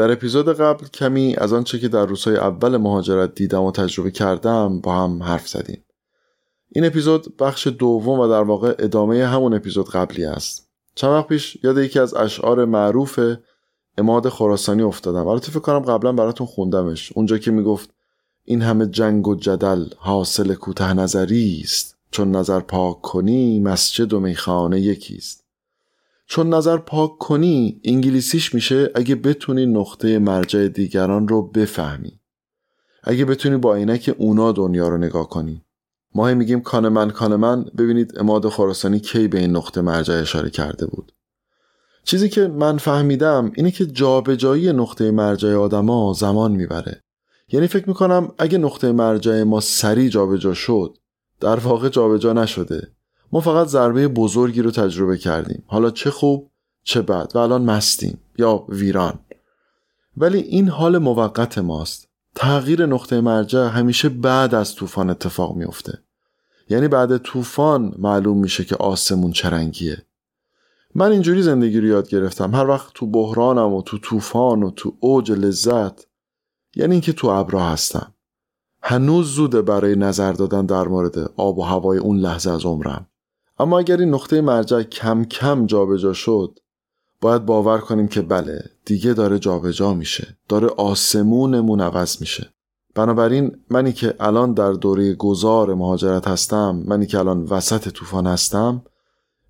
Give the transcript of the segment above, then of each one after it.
در اپیزود قبل کمی از آنچه که در روزهای اول مهاجرت دیدم و تجربه کردم با هم حرف زدیم. این اپیزود بخش دوم و در واقع ادامه همون اپیزود قبلی است. چند وقت پیش یاد یکی از اشعار معروف اماد خراسانی افتادم. البته فکر کنم قبلا براتون خوندمش. اونجا که می‌گفت این همه جنگ و جدل حاصل کوته نظری است چون نظر پاک کنی مسجد و میخانه یکیست چون نظر پاک کنی انگلیسیش میشه اگه بتونی نقطه مرجع دیگران رو بفهمی. اگه بتونی با عینک اونا دنیا رو نگاه کنی. ما میگیم کان من کان من. ببینید اماد خراسانی کی به این نقطه مرجع اشاره کرده بود. چیزی که من فهمیدم اینه که جابجایی نقطه مرجع آدما زمان می‌بره. یعنی فکر می‌کنم اگه نقطه مرجع ما سریع جابجا شد در واقع جابجا نشده. ما فقط ضربه بزرگی رو تجربه کردیم. حالا چه خوب چه بد و الان مستیم یا ویران. ولی این حال موقت ماست. تغییر نقطه مرجع همیشه بعد از طوفان اتفاق میفته یعنی بعد طوفان معلوم میشه که آسمون چرنگیه. من اینجوری زندگی رو یاد گرفتم. هر وقت تو بحرانم و تو طوفان و تو اوج لذت یعنی اینکه تو ابرا هستم. هنوز زوده برای نظر دادن در مورد آب و هوای اون لحظه از عمرم. اما اگر این نقطه مرجع کم کم جابجا شد باید باور کنیم که بله دیگه داره جابجا میشه داره آسمونمون عوض میشه. بنابراین منی که الان در دوره گذار مهاجرت هستم منی که الان وسط طوفان هستم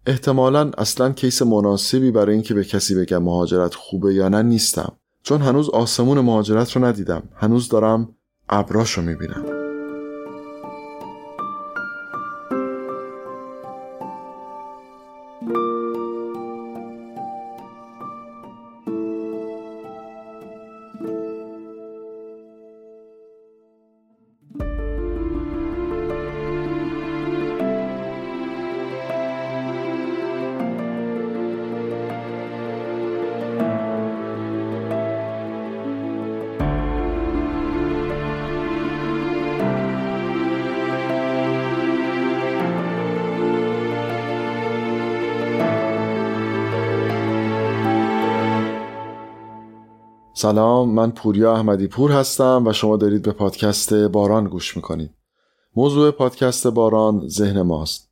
احتمالا اصلا کیس مناسبی برای اینکه به کسی بگم مهاجرت خوبه یا نه نیستم. چون هنوز آسمون مهاجرت رو ندیدم هنوز دارم ابراش رو می‌بینم. سلام من پوریا احمدی پور هستم و شما دارید به پادکست باران گوش می‌کنید. موضوع پادکست باران ذهن ماست.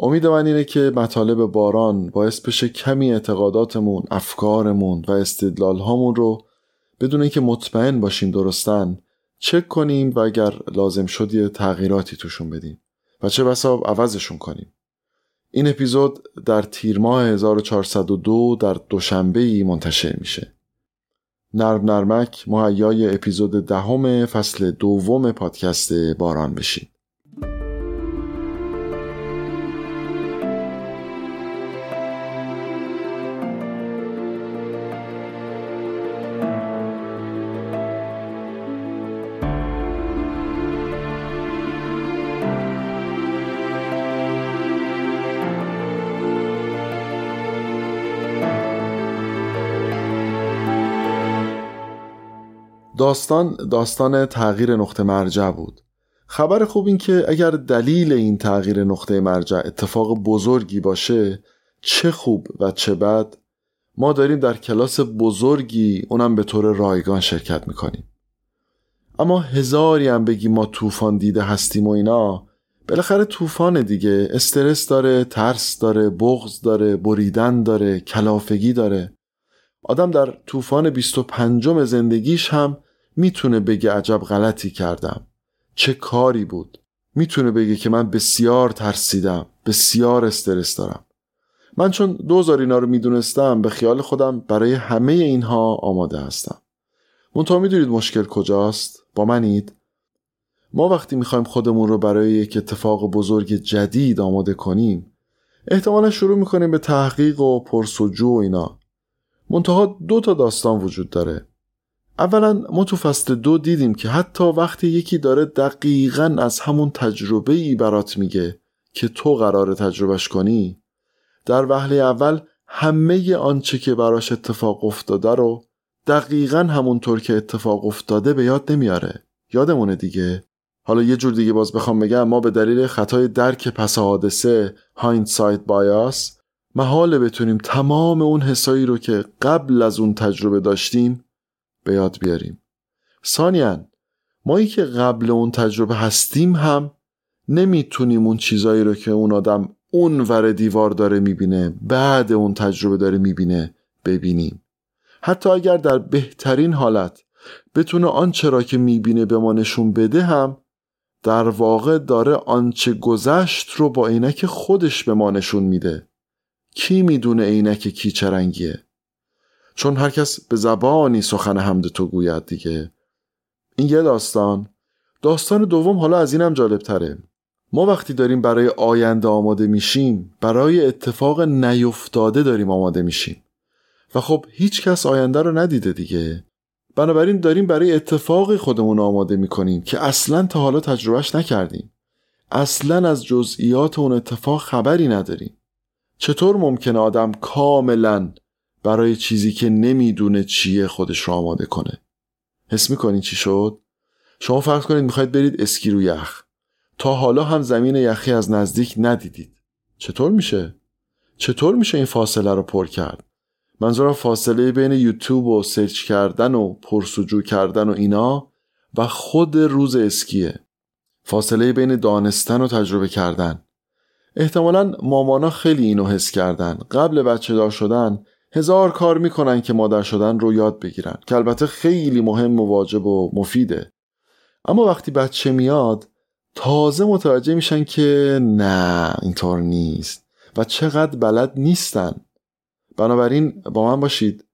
امید من اینه که مطالب باران باعث بشه کمی اعتقاداتمون، افکارمون و استدلال هامون رو بدون اینکه مطمئن باشیم درستن چک کنیم و اگر لازم شد یه تغییراتی توشون بدیم. و چه بسا عوضشون کنیم. این اپیزود در تیر ماه 1402 در دوشنبه ای منتشر میشه. نرم نرمک مهیای اپیزود دهم فصل دوم پادکست باران بشید داستان داستان تغییر نقطه مرجع بود. خبر خوب این که اگر دلیل این تغییر نقطه مرجع اتفاق بزرگی باشه چه خوب و چه بد ما داریم در کلاس بزرگی اونم به طور رایگان شرکت می‌کنیم. اما هزاری هم بگی ما طوفان دیده هستیم و اینا بالاخره طوفان دیگه. استرس داره ترس داره بغز داره بریدن داره کلافگی داره. آدم در طوفان 25 زندگیش هم می‌تونه بگه عجب غلطی کردم. چه کاری بود؟ می‌تونه بگه که من بسیار ترسیدم بسیار استرس دارم. من چون دوزار اینا رو می‌دونستم به خیال خودم برای همه اینها آماده هستم. منتها می‌دونید مشکل کجاست؟ با منید؟ ما وقتی می‌خوایم خودمون رو برای یک اتفاق بزرگ جدید آماده کنیم احتمالا شروع می‌کنیم به تحقیق و پرسجو و اینا. منتها دو تا داستان وجود داره. اولا ما تو فصل دو دیدیم که حتی وقتی یکی داره دقیقا از همون تجربه ای برات میگه که تو قرار تجربهش کنی در وهله اول همه آنچه که براش اتفاق افتاده رو دقیقا همونطور که اتفاق افتاده به یاد نمیاره. یادمونه دیگه؟ حالا یه جور دیگه باز بخوام بگم ما به دلیل خطای درک پس حادثه سایت بایاس محاله بتونیم تمام اون حسایی رو که قبل از اون تجربه داشتیم به یاد بیاریم. ثانیا مایی که قبل اون تجربه هستیم هم نمی‌تونیم اون چیزایی رو که اون آدم اون ور دیوار داره می‌بینه بعد اون تجربه داره می‌بینه ببینیم. حتی اگر در بهترین حالت بتونه آنچه را که می‌بینه به ما نشون بده هم در واقع داره آنچه گذشت رو با عینک خودش به ما نشون میده. کی می‌دونه عینک کی چه رنگیه چون هر کس به زبانی سخن حمد تو گوید دیگه. این یه داستان. داستان دوم حالا از اینم جالب تره ما وقتی داریم برای آینده آماده میشیم برای اتفاق نیفتاده داریم آماده میشیم. و خب هیچ کس آینده رو ندیده دیگه. بنابراین داریم برای اتفاقی خودمون آماده می‌کنیم که اصلا تا حالا تجربهش نکردیم. اصلا از جزئیات اون اتفاق خبری نداریم. چطور ممکنه آدم کاملا برای چیزی که نمی‌دونه چیه خودش رو آماده کنه. حس می‌کنین چی شد؟ شما فرض کنید می‌خواید برید اسکی رو یخ. تا حالا هم زمین یخی از نزدیک ندیدید. چطور میشه؟ چطور میشه این فاصله رو پر کرد؟ منظورم فاصله بین یوتیوب و سرچ کردن و پرسجو کردن و اینا و خود روز اسکیه. فاصله بین دانستن و تجربه کردن. احتمالا مامانا خیلی اینو حس کردن. قبل بچه دار شدن هزار کار می‌کنن که مادر شدن رو یاد بگیرن که البته خیلی مهم و واجب و مفیده. اما وقتی بچه میاد تازه متوجه میشن که نه اینطور نیست و چقدر بلد نیستن. بنابراین با من باشید.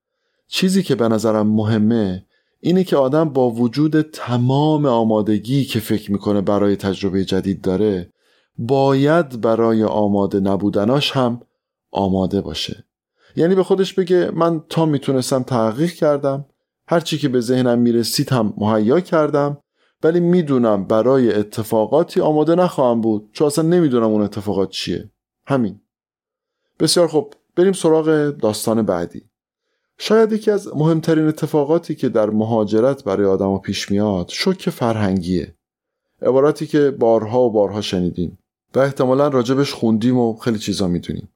چیزی که به نظرم مهمه اینه که آدم با وجود تمام آمادگی که فکر می‌کنه برای تجربه جدید داره باید برای آماده نبودناش هم آماده باشه. یعنی به خودش بگه من تا می‌تونستم تحقیق کردم هرچی که به ذهنم می‌رسید هم مهیا کردم ولی می‌دونم برای اتفاقاتی آماده نخواهم بود چون اصلا نمی‌دونم اون اتفاقات چیه. همین. بسیار خوب. بریم سراغ داستان بعدی. شاید یکی از مهمترین اتفاقاتی که در مهاجرت برای آدم پیش میاد شک فرهنگیه. عباراتی که بارها و بارها شنیدیم و احتمالا راجبش خوندیم و خیلی چیزا می‌دونیم.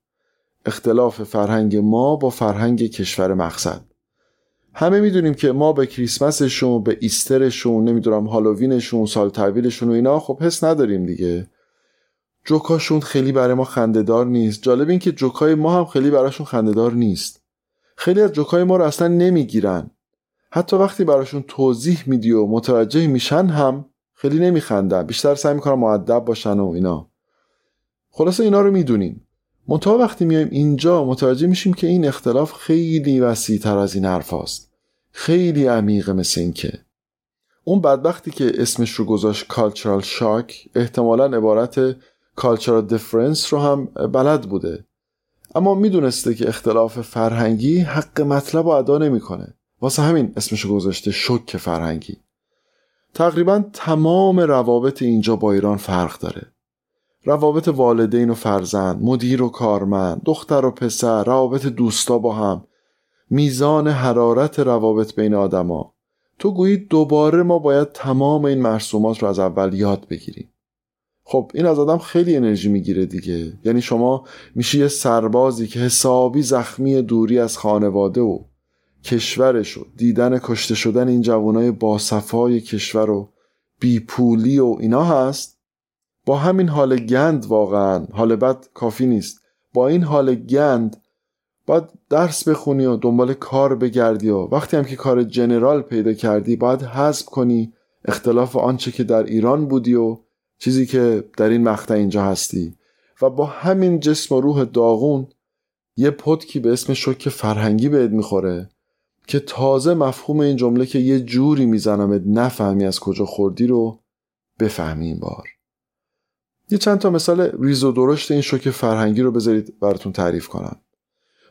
اختلاف فرهنگ ما با فرهنگ کشور مقصد. همه می‌دونیم که ما به کریسمسشون به ایسترشون نمی‌دونم هالووینشون سال تحویلشون و اینا خب حس نداریم دیگه. جوکاشون خیلی برای ما خندهدار نیست. جالب این که جوکای ما هم خیلی براشون خندهدار نیست. خیلی از جوکای ما رو اصلا نمی‌گیرن. حتی وقتی براشون توضیح میدی و متوجه میشن هم خیلی نمیخندن. بیشتر سعی می‌کنن معدب باشن و اینا. خلاصه اینا رو می‌دونیم. منتها وقتی میایم اینجا متوجه میشیم که این اختلاف خیلی وسیع تر از این حرف هست. خیلی عمیقه مثل این که اون بدبختی که اسمش رو گذاشت cultural shock احتمالا عبارت cultural difference رو هم بلد بوده. اما می‌دونسته که اختلاف فرهنگی حق مطلب رو ادا نمی‌کنه. واسه همین اسمش رو گذاشته شوک فرهنگی. تقریبا تمام روابط اینجا با ایران فرق داره. روابط والدین و فرزند مدیر و کارمند دختر و پسر روابط دوستا با هم. میزان حرارت روابط بین آدما. تو گویی دوباره ما باید تمام این مرسومات رو از اول یاد بگیریم. خب این از آدم خیلی انرژی می‌گیره دیگه. یعنی شما میشی یه سربازی که حسابی زخمی دوری از خانواده و کشورش و دیدن کشته شدن این جوانای باصفای کشور و بیپولی و اینا هست. با همین حال گند واقعا حال بد کافی نیست. با این حال گند باید درس بخونی و دنبال کار بگردی و وقتی هم که کار جنرال پیدا کردی باید حذف کنی اختلاف آنچه که در ایران بودی و چیزی که در این مقطع اینجا هستی. و با همین جسم و روح داغون یه پتکی به اسم شک فرهنگی بهت می‌خوره که تازه مفهوم این جمله که یه جوری میزنمت نفهمی از کجا خوردی رو بفهمی این بار. یه چند تا مثال ریز و درشت این شوک فرهنگی رو بذارید براتون تعریف کنم.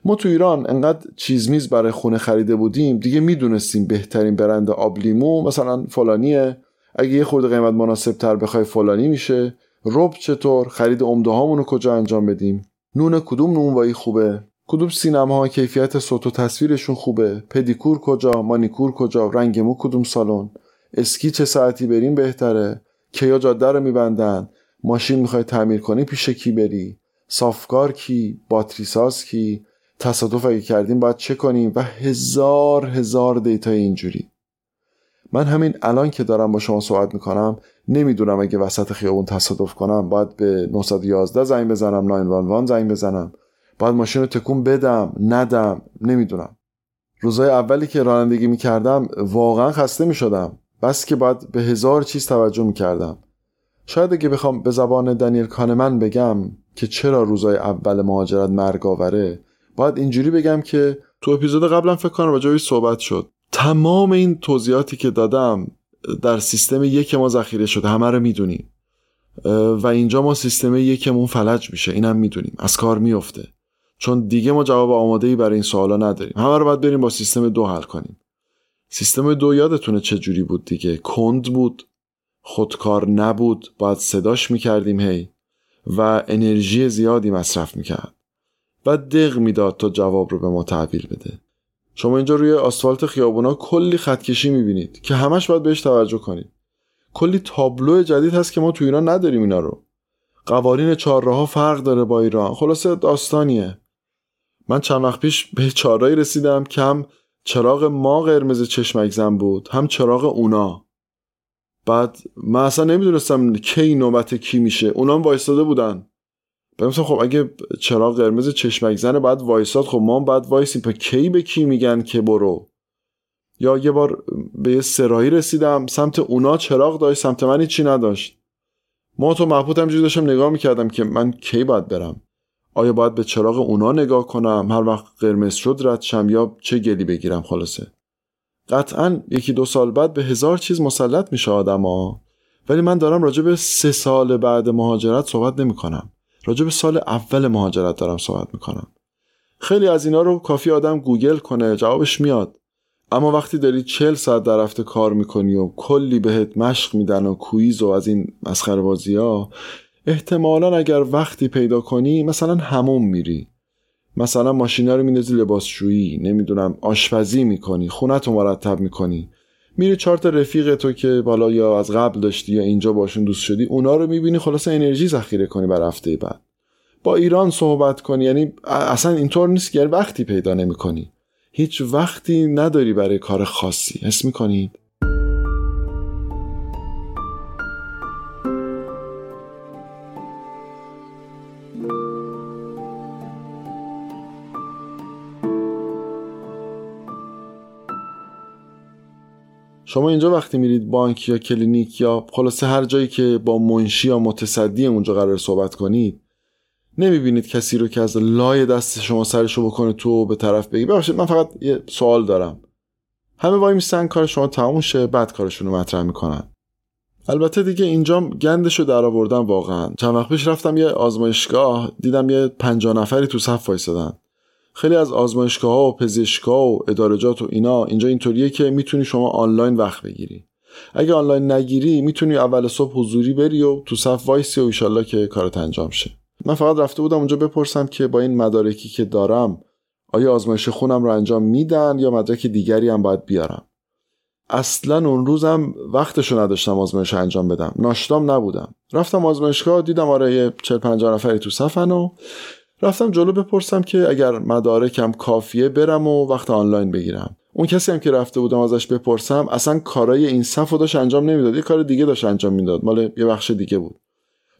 ما تو ایران انقدر چیز میز برای خونه خریده بودیم دیگه می‌دونستیم بهترین برند آب لیمو مثلا فلانیه. اگه یه خورده قیمت مناسب تر بخوای فلانی میشه رب چطور؟ خرید عمده رو کجا انجام بدیم؟ نون کدوم نونوایی خوبه؟ کدوم سینما ها کیفیت صوت و تصویرشون خوبه؟ پدیکور کجا؟ مانیکور کجا؟ رنگ مو کدوم سالن؟ اسکی چه ساعتی بریم بهتره؟ کیا جاده رو میبندن؟ ماشین می‌خوای تعمیر کنی پیش کی بری؟ صافکار کی؟ باتری ساز کی؟ تصادف اگه کردیم باید چه کنیم؟ و هزار هزار دیتا اینجوری. من همین الان که دارم با شما صحبت می‌کنم نمی‌دونم اگه وسط خیابون تصادف کنم باید به 911 زنگ بزنم 911 زنگ بزنم. باید ماشین رو تکون بدم ندم نمی‌دونم. روزای اولی که رانندگی می‌کردم واقعا خسته می‌شدم. بس که باید به هزار چیز توجه می‌کردم. شاید اگه بخوام به زبان دنیل کانمن بگم که چرا روزای اول مهاجرت مرگاوره باید اینجوری بگم که تو اپیزود قبلا فکر کنم راجع صحبت شد. تمام این توضیحاتی که دادم در سیستم یک ما ذخیره شده همه رو می‌دونیم. و اینجا ما سیستم یکمون فلج میشه اینم می‌دونیم. از کار میفته چون دیگه ما جواب آماده ای برای این سوالا نداریم. همه رو باید بریم با سیستم دو حل کنیم. سیستم دو یادتونه چه جوری بود دیگه؟ کند بود. خودکار نبود باید صداش می‌کردیم هی و انرژی زیادی مصرف می‌کرد و دق می‌داد تا جواب رو به ما تحویل بده. شما اینجا روی آسفالت خیابونا کلی خطکشی می‌بینید که همش باید بهش توجه کنید. کلی تابلو جدید هست که ما تو ایران نداریم اینا رو. قوانین چهارراه فرق داره با ایران. خلاصه داستانیه. من چند وقت پیش به چهارراهی رسیدم که هم چراغ ما قرمز چشمک زن بود هم چراغ اونا. بعد من اصلا نمی‌دونستم کی نوبت کی میشه. اونا هم وایستاده بودن. مثلا خب اگه چراغ قرمز چشمک زنه بعد وایساد خب ما هم بعد وایسیم. پا کی به کی میگن که برو؟ یا یه بار به یه سرایی رسیدم سمت اونا چراغ داشت سمت من چی نداشت. مات و مبهوت همجوری داشتم نگاه می‌کردم که من کی باید برم؟ آیا باید به چراغ اونا نگاه کنم؟ هر وقت قرمز شد رد شم یا چه گلی بگیرم خلاصه؟ قطعا یکی دو سال بعد به هزار چیز مسلط میشه آدم ها ولی من دارم راجع به سه سال بعد مهاجرت صحبت نمی کنم راجع به سال اول مهاجرت دارم صحبت می‌کنم. خیلی از اینا رو کافی آدم گوگل کنه جوابش میاد. اما وقتی داری چل ساعت در هفته کار می‌کنی و کلی بهت مشق میدن و quiz و از این مسخره بازی ها احتمالا اگر وقتی پیدا کنی مثلا همون میری. مثلا ماشینا رو میندازی لباسشویی نمی‌دونم آشپزی می‌کنی خونت رو مرتب می‌کنی. میری چهار تا رفیق تو که بالا یا از قبل داشتی یا اینجا باشون دوست شدی اونا رو می‌بینی خلاص انرژی ذخیره کنی بر هفته بعد. با ایران صحبت کنی یعنی اصلا اینطور نیست که وقتی پیدا نمی‌کنی. هیچ وقتی نداری برای کار خاصی. حس می‌کنید شما اینجا وقتی میرید بانک یا کلینیک یا خلاصه هر جایی که با منشی یا متصدی اونجا قرار صحبت کنید نمی‌بینید کسی رو که از لای دست شما سرشو بکنه تو به طرف بگه. ببخشید من فقط یه سوال دارم. همه وای میستن کار شما تموم شه بعد کارشون رو مطرح می‌کنن. البته دیگه اینجام گندشو در آوردن واقعا. چند وقت پیش رفتم یه آزمایشگاه دیدم یه پنجاه نفری تو صف وایسادن. خیلی از آزمایشگاه و پزشکا و ادارجات و اینا اینجا اینطوریه که می‌تونی شما آنلاین وقت بگیری. اگه آنلاین نگیری می‌تونی اول صبح حضوری بری و تو صف وایسی و ایشالله که کارت انجام شه. من فقط رفته بودم اونجا بپرسم که با این مدارکی که دارم آیا آزمایش خونم رو انجام میدن یا مدرک دیگری هم باید بیارم؟ اصلا اون روزم وقتشو نداشتم آزمایش انجام بدم. ناشتام نبودم. رفتم آزمایشگاه دیدم آره یه 40 50 نفری تو صفن و رفتم جلو بپرسم که اگر مدارکم کافیه برم و وقت آنلاین بگیرم. اون کسی هم که رفته بودم ازش بپرسم اصلا کارای این صف داشت انجام نمی‌داد یه کار دیگه داشت انجام می‌داد مال یه بخش دیگه بود.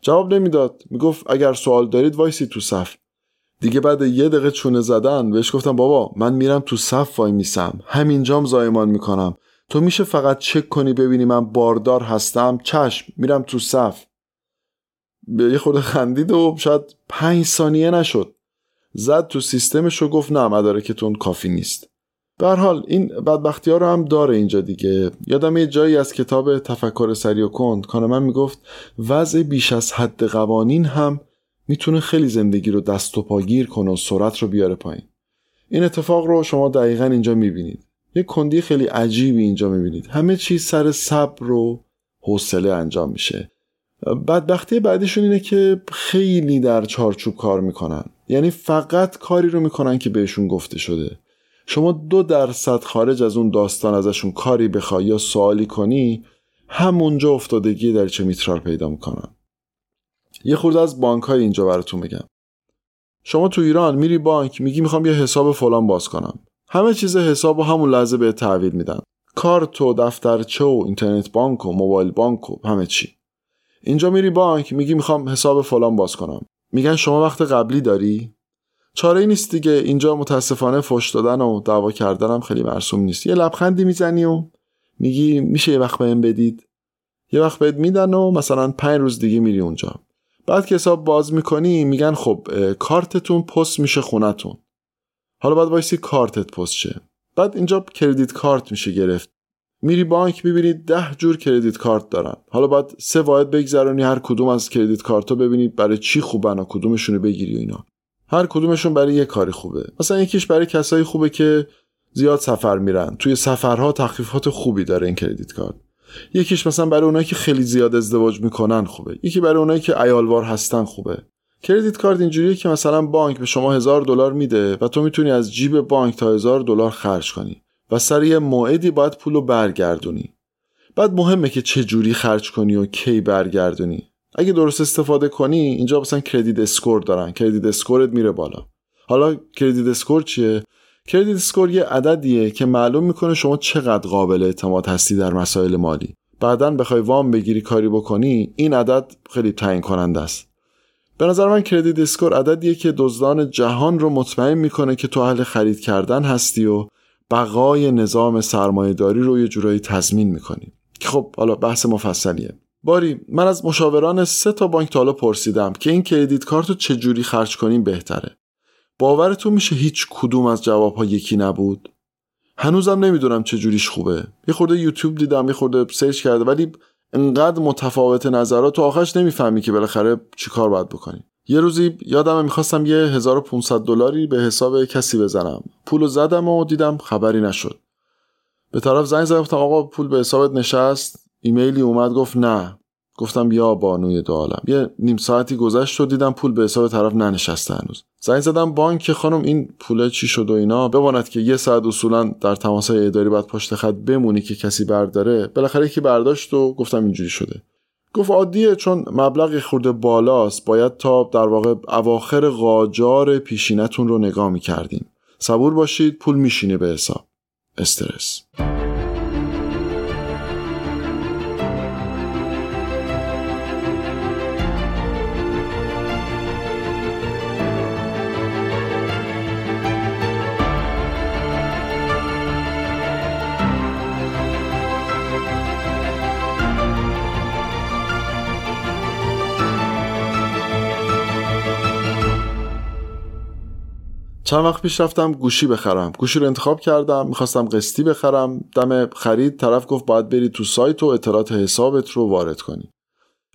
جواب نمی‌داد می‌گفت اگر سوال دارید وایسی تو صف. دیگه بعد یه دقیقه چونه زدن بهش گفتم بابا من میرم تو صف وای میسم همینجام زایمان می‌کنم. تو میشه فقط چک کنی ببینی من باردار هستم. چشم میرم تو صف. یه خود خندید و شاید پنج ثانیه نشد. زد تو سیستمش و گفت نه مدارکتون کافی نیست. به حال این بدبختی ها رو هم داره اینجا دیگه. یادم یه جایی از کتاب تفکر سری و کند من می‌گفت وضع بیش از حد قوانین هم می‌تونه خیلی زندگی رو دست و پاگیر کنه و سرعت رو بیاره پایین. این اتفاق رو شما دقیقا اینجا می‌بینید. یه کندی خیلی عجیبی اینجا می‌بینید. همه چیز سر صبر و حوصله انجام میشه. بدبختی بعدیشون اینه که خیلی در چارچوب کار می‌کنن. یعنی فقط کاری رو می‌کنن که بهشون گفته شده. شما دو درصد خارج از اون داستان ازشون کاری بخوای یا سوالی کنی همونجا افتادگی در چه میترال پیدا می‌کنن. یه خورده از بانک های اینجا براتون میگم شما تو ایران میری بانک میگی می‌خوام یه حساب فلان باز کنم. همه چیز حساب و همون لحظه به تحویل میدن. کارت و دفترچه و اینترنت بانک و موبایل بانک و همه چی. اینجا میری بانک میگی می‌خوام حساب فلان باز کنم. میگن شما وقت قبلی داری؟ چاره ای نیست دیگه. اینجا متاسفانه فش دادن و دعوا کردنم خیلی مرسوم نیست. یه لبخندی می‌زنی و میگی میشه یه وقت بهم بدید؟ یه وقت بهت میدن و مثلا پنج روز دیگه میری اونجا. بعد که حساب باز می‌کنی میگن خب کارتتون پست میشه خونتون حالا باید وایسی کارتت پست شه. بعد اینجا credit card میشه گرفت. میری بانک می‌بینی ده جور credit card دارن. حالا باید سه واحد بگذرونی هر کدوم از credit card ها ببینی برای چی خوبن و کدومشون رو بگیری و اینا. هر کدومشون برای یه کاری خوبه. مثلا یکیش برای کسایی خوبه که زیاد سفر میرن. توی سفرها تخفیفات خوبی داره این credit card. یکیش مثلا برای اونایی که خیلی زیاد ازدواج می‌کنن خوبه. یکی برای اونایی که عیالوار هستن خوبه. credit card اینجوریه که مثلا بانک به شما هزار دلار میده و تو می‌تونی از جیب بانک تا هزار دلار خرج کنی. و سر یه موعدی باید پول رو برگردونی. بعد مهمه که چه جوری خرج کنی و کی برگردونی. اگه درست استفاده کنی اینجا مثلا credit score دارن. credit score ت میره بالا. حالا credit score چیه؟ credit score یه عددیه که معلوم می‌کنه شما چقدر قابل اعتماد هستی در مسائل مالی. بعدا بخوای وام بگیری کاری بکنی این عدد خیلی تعیین کننده است. به نظر من credit score عددیه که دزدان جهان رو مطمئن می‌کنه که تو اهل خرید کردن هستی و بقای نظام سرمایه‌داری رو یه جورایی تضمین می‌کنی که خب حالا بحث مفصلیه. باری من از مشاوران سه تا بانک تا پرسیدم که این credit card رو چجوری خرج کنیم بهتره. باورتون میشه هیچ کدوم از جوابها یکی نبود؟ هنوزم نمی‌دونم چجوریش خوبه. یه خورده یوتیوب دیدم یه خورده سرچ کرده ولی انقدر متفاوت نظرات تو آخرش نمی‌فهمی که بالاخره چیکار باید بکنی یه روزی یادم می‌خواستم یه 1500 دلاری به حساب کسی بزنم. پولو زدم و دیدم خبری نشد. به طرف زنگ زدم گفتم آقا پول به حسابت نشست. ایمیلی اومد گفت نه. گفتم یا بانوی دو عالم. یه نیم ساعتی گذشت و دیدم پول به حساب طرف ننشسته هنوز. زنگ زدم بانک خانم این پول چی شد و اینا؟ بماند که یه ساعت اصولا در تماسهای اداری باید پشت خط بمونی که کسی برداره. بالاخره یکی برداشت و گفتم اینجوری شده. گفت عادیه چون مبلغ خورده بالاست. باید تا در واقع اواخر قاجار پیشینتون رو نگاه می‌کردیم. صبور باشید پول میشینه به حساب. استرس. چند وقت پیش رفتم گوشی بخرم. گوشی رو انتخاب کردم می‌خواستم قسطی بخرم. دم خرید طرف گفت باید بری تو سایت و اطلاعات حسابت رو وارد کنی.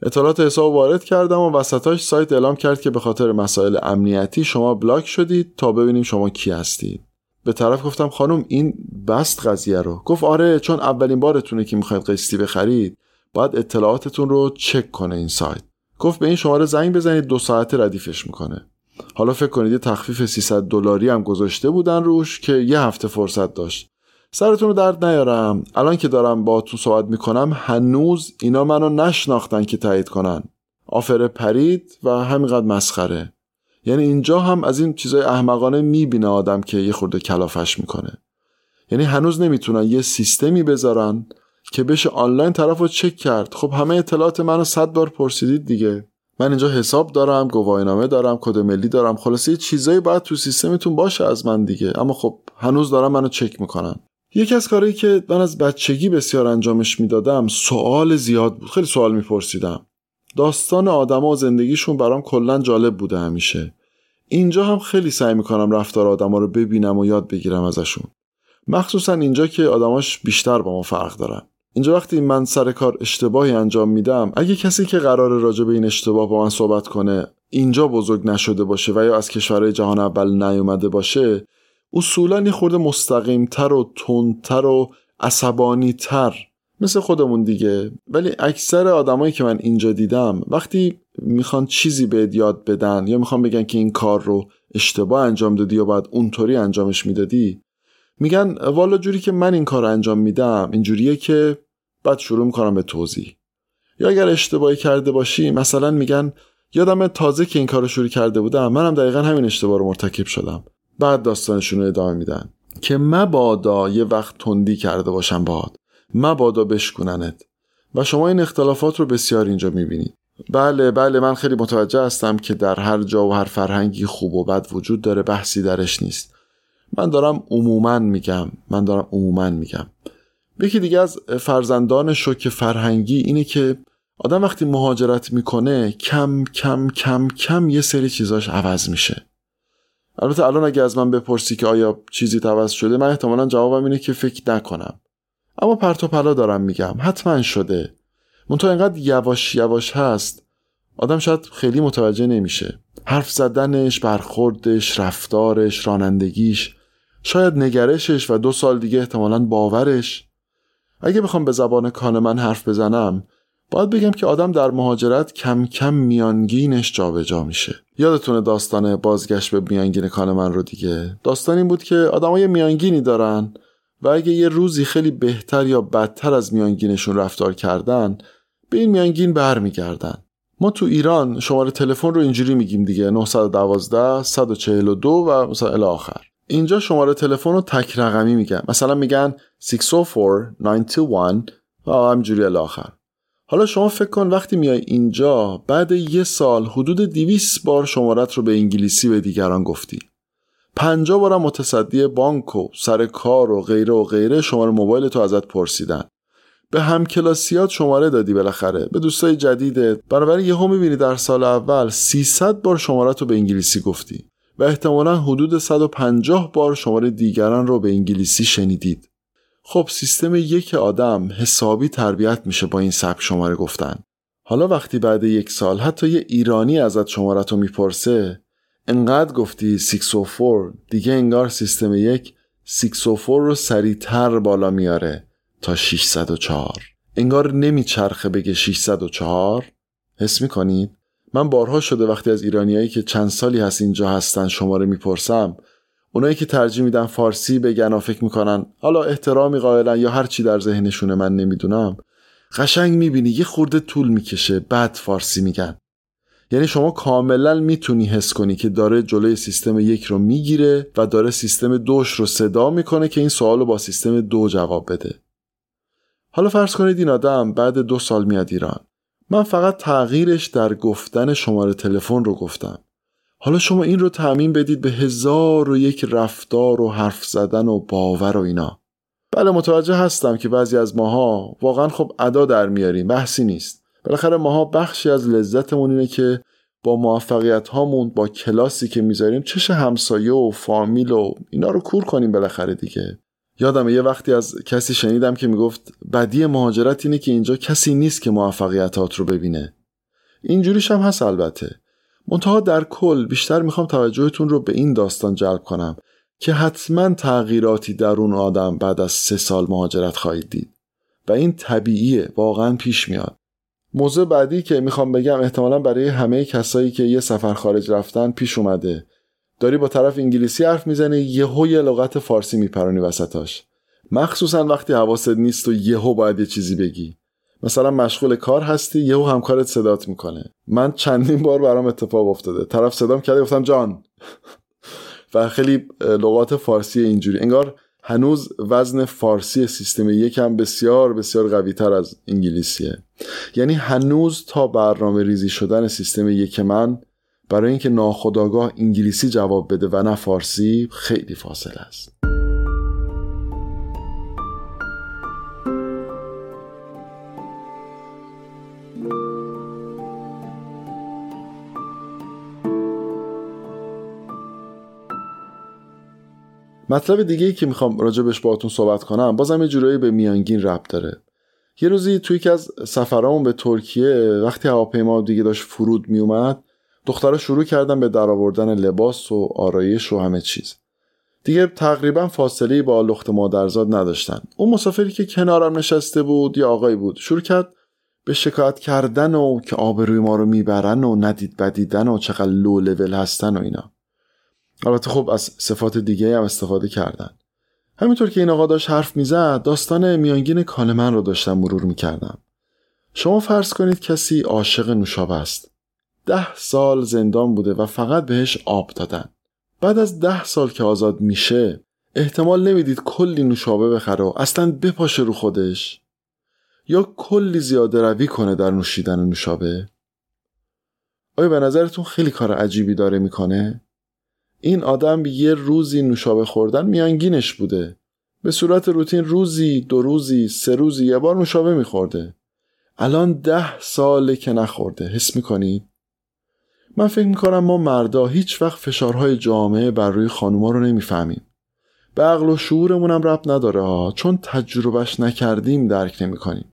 اطلاعات حساب وارد کردم و وسطاش سایت اعلام کرد که به خاطر مسائل امنیتی شما بلاک شدید تا ببینیم شما کی هستید. به طرف گفتم خانم این بست قضیه رو. گفت آره چون اولین بارتونه که می‌خواید قسطی بخرید باید اطلاعاتتون رو چک کنه این سایت. گفت به این شماره زنگ بزنید دو ساعت ردیفش می‌کنه. حالا فکر کنید یه تخفیف 300 دلاری هم گذاشته بودن روش که یه هفته فرصت داشت. سرتون رو درد نیارم. الان که دارم با تو صحبت می‌کنم هنوز اینا منو نشناختن که تایید کنن. آفر پرید و همینقدر مسخره. یعنی اینجا هم از این چیزای احمقانه می‌بینه آدم که یه خورده کلافش می‌کنه. یعنی هنوز نمی‌تونن یه سیستمی بذارن که بشه آنلاین طرف رو چک کرد. خب همه اطلاعات منو صد بار پرسیدید دیگه. من اینجا حساب دارم گواهینامه دارم کد ملی دارم. خلاصه یه چیزایی باید تو سیستمتون باشه از من دیگه. اما خب هنوز دارم منو چک می‌کنن. یکی از کارهایی که من از بچگی بسیار انجامش می‌دادم سوال زیاد بود. خیلی سوال میپرسیدم. داستان آدما و زندگیشون برام کلا جالب بوده همیشه. اینجا هم خیلی سعی می‌کنم رفتار آدما رو ببینم و یاد بگیرم ازشون. مخصوصا اینجا که آدماش بیشتر با ما فرق دارن. اینجا وقتی من سر کار اشتباهی انجام میدم اگه کسی که قرار راجع به این اشتباه با من صحبت کنه اینجا بزرگ نشده باشه و یا از کشورهای جهان اول نیومده باشه اصولا یه خورده مستقیمتر و تندتر و عصبانی تر مثل خودمون دیگه. ولی اکثر آدمایی که من اینجا دیدم وقتی می‌خوان چیزی به یاد بدن یا می‌خوان بگن که این کار رو اشتباه انجام دادی یا باید اونطوری انجامش می‌دادی میگن والا جوری که من این کار انجام میدم اینجوریه که بعد شروع می‌کنم به توضیح. یا اگر اشتباهی کرده باشی مثلا میگن یادم تازه که این کار رو شروع کرده بودم منم دقیقا همین اشتباه رو مرتکب شدم. بعد داستانشون رو ادامه میدن. که مبادا یه وقت تندی کرده باشم باد مبادا بشکننت و شما این اختلافات رو بسیار اینجا می‌بینید. بله بله من خیلی متوجه هستم که در هر جا و هر فرهنگی خوب و بد وجود داره بحثی درش نیست. من دارم عموما میگم من دارم عموما میگم. یکی دیگه از فرزندان شوک فرهنگی اینه که آدم وقتی مهاجرت می‌کنه کم کم کم کم یه سری چیزاش عوض میشه. البته الان اگه از من بپرسی که آیا چیزی عوض شده من احتمالا جوابم اینه که فکر نکنم. اما پرت و پلا دارم میگم. حتما شده. منتها اینقدر یواش یواش هست آدم شاید خیلی متوجه نمیشه. حرف زدنش برخوردش رفتارش رانندگیش شاید نگرشش و دو سال دیگه احتمالا باورش. اگه بخوام به زبان کان من حرف بزنم باید بگم که آدم در مهاجرت کم کم میانگینش جابجا جا میشه. یادتونه داستان بازگشت به میانگین کان من رو دیگه؟ داستان این بود که آدمای میانگینی دارن و اگه یه روزی خیلی بهتر یا بدتر از میانگینشون رفتار کردن به این میانگین برمیگردن. ما تو ایران شماره تلفن رو اینجوری میگیم دیگه 912 142 و مثلا آخر. اینجا شماره تلفن رو تک رقمی میگن. مثلا میگن 604 921 و همجوری الی آخر. حالا شما فکر کن وقتی میای اینجا بعد یه سال حدود 200 بار شمارت رو به انگلیسی به دیگران گفتی. پنجا بارم متصدی بانک و سر کار و غیره و غیره شماره موبایل تو ازت پرسیدن. به همکلاسیات شماره دادی بالاخره. به دوستای جدیدت. بنابراین یهو می‌بینی در سال اول 300 بار شماره رو به انگلیسی گفتی. و احتمالا حدود 150 بار شماره دیگران رو به انگلیسی شنیدید. خب سیستم یک آدم حسابی تربیت میشه با این سبک شماره گفتن. حالا وقتی بعد یک سال حتی یه ایرانی ازت شماره رو می‌پرسه انقدر گفتی 604 دیگه انگار سیستم یک 604 رو سریعتر بالا میاره تا 604 انگار نمیچرخه بگه 604 حس می‌کنید؟ من بارها شده وقتی از ایرانیایی که چند سالی هست اینجا هستن شماره می‌پرسم اونایی که ترجیح میدن فارسی بگن و فکر می‌کنن حالا احترامی قائلن یا هر چی در ذهنشونه من نمی‌دونم قشنگ می‌بینی یه خورده طول می‌کشه بعد فارسی میگن. یعنی شما کاملا می‌تونی حس کنی که داره جلوی سیستم یک رو می‌گیره و داره سیستم دوش رو صدا می‌کنه که این سوال رو با سیستم دو جواب بده. حالا فرض کنید این آدم بعد دو سال میاد ایران. من فقط تغییرش در گفتن شماره تلفن رو گفتم. حالا شما این رو تعمین بدید به هزار و یک رفتار و حرف زدن و باور و اینا. بله متوجه هستم که بعضی از ماها واقعا خب ادا در میاریم بحثی نیست. بالاخره ماها بخشی از لذتمون اینه که با موفقیت هامون با کلاسی که می‌ذاریم چش همسایه و فامیل و اینا رو کور کنیم بالاخره دیگه. یادم یه وقتی از کسی شنیدم که می‌گفت بدی مهاجرت اینه که اینجا کسی نیست که موفقیتات رو ببینه. اینجوریش هم هست البته. منتها در کل بیشتر می‌خوام توجهتون رو به این داستان جلب کنم که حتما تغییراتی در اون آدم بعد از سه سال مهاجرت خواهید دید. و این طبیعیه واقعا پیش میاد. موضوع بعدی که می‌خوام بگم احتمالا برای همه کسایی که یه سفر خارج رفتن پیش اومده. داری با طرف انگلیسی حرف می‌زنی یهو یه لغت فارسی میپرانی وسطاش. مخصوصا وقتی حواست نیست و یهو باید یه چیزی بگی. مثلا مشغول کار هستی یهو همکارت صدات می‌کنه. من چندین بار برام اتفاق افتاده. طرف صدام کرده گفتم جان. و خیلی لغات فارسی اینجوری. انگار هنوز وزن فارسی سیستم یکم بسیار بسیار قوی تر از انگلیسیه. یعنی هنوز تا برنامه ریزی شدن سیستم یک من برای اینکه ناخداگاه انگلیسی جواب بده و نه فارسی خیلی فاصله است. مطلب دیگه ای که می‌خوام راجبش باهاتون صحبت کنم بازم یه جورایی به میانگین ربط داره. یه روزی توی یکی از سفرامون به ترکیه وقتی هواپیما دیگه داشت فرود میومد دخترها شروع کردن به درآوردن لباس و آرایش و همه چیز. دیگه تقریبا فاصله با لخت مادرزاد نداشتن. اون مسافری که کنارم نشسته بود یا آقای بود. شروع کرد به شکایت کردن و که آبروی ما رو می‌برن و ندید بدیدن و چقدر لو لول هستن و اینا. البته خب از صفات دیگه هم استفاده کردن. همینطور که این آقا داشت حرف می‌زد داستان میانگین کانمن رو داشتم مرور می‌کردم. شما فرض کنید کسی عاشق نوشابه است. ده سال زندان بوده و فقط بهش آب دادن. بعد از ده سال که آزاد میشه احتمال نمی‌دید کلی نوشابه بخره و اصلا بپاشه رو خودش. یا کلی زیاده روی کنه در نوشیدن نوشابه؟ آیا به نظرتون خیلی کار عجیبی داره می‌کنه؟ این آدم یه روزی نوشابه خوردن میانگینش بوده. به صورت روتین روزی دو روزی سه روزی یه بار نوشابه میخورده. الان ده ساله که نخورده. حس می‌کنید؟ من فکر می‌کنم ما مردا هیچ وقت فشارهای جامعه بر روی خانوما رو نمی‌فهمیم. به عقل و شعورمون هم رب نداره ها. چون تجربهش نکردیم درک نمی‌کنیم.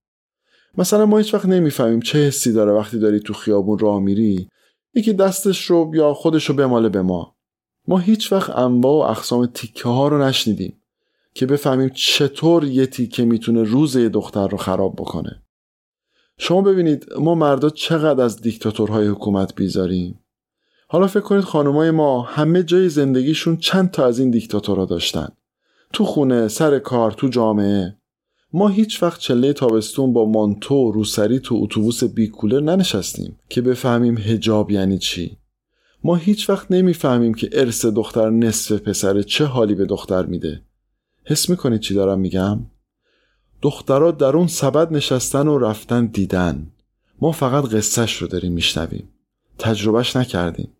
مثلا ما هیچ وقت نمی‌فهمیم چه حسی داره وقتی داری تو خیابون راه میری. یکی دستش رو یا خودش رو بماله به ما. ما هیچ وقت انواع و اقسام تیکه ها رو نشنیدیم که بفهمیم چطور یه تیکه می‌تونه روز یه دختر رو خراب بکنه. شما ببینید ما مردا چقدر از دیکتاتورهای حکومت بیزاریم. حالا فکر کنید خانمای ما همه جای زندگیشون چند تا از این دیکتاتورها داشتن. تو خونه سر کار تو جامعه. ما هیچ وقت چله تابستون با مانتو روسری تو اتوبوس بیکولر ننشستیم که بفهمیم هجاب یعنی چی. ما هیچ وقت نمی‌فهمیم که ارث دختر نصف پسر چه حالی به دختر میده. حس می‌کنید چی دارم میگم؟ دخترها در اون سبد نشستن و رفتن دیدن. ما فقط قصهش رو داریم میشنویم. تجربهش نکردیم.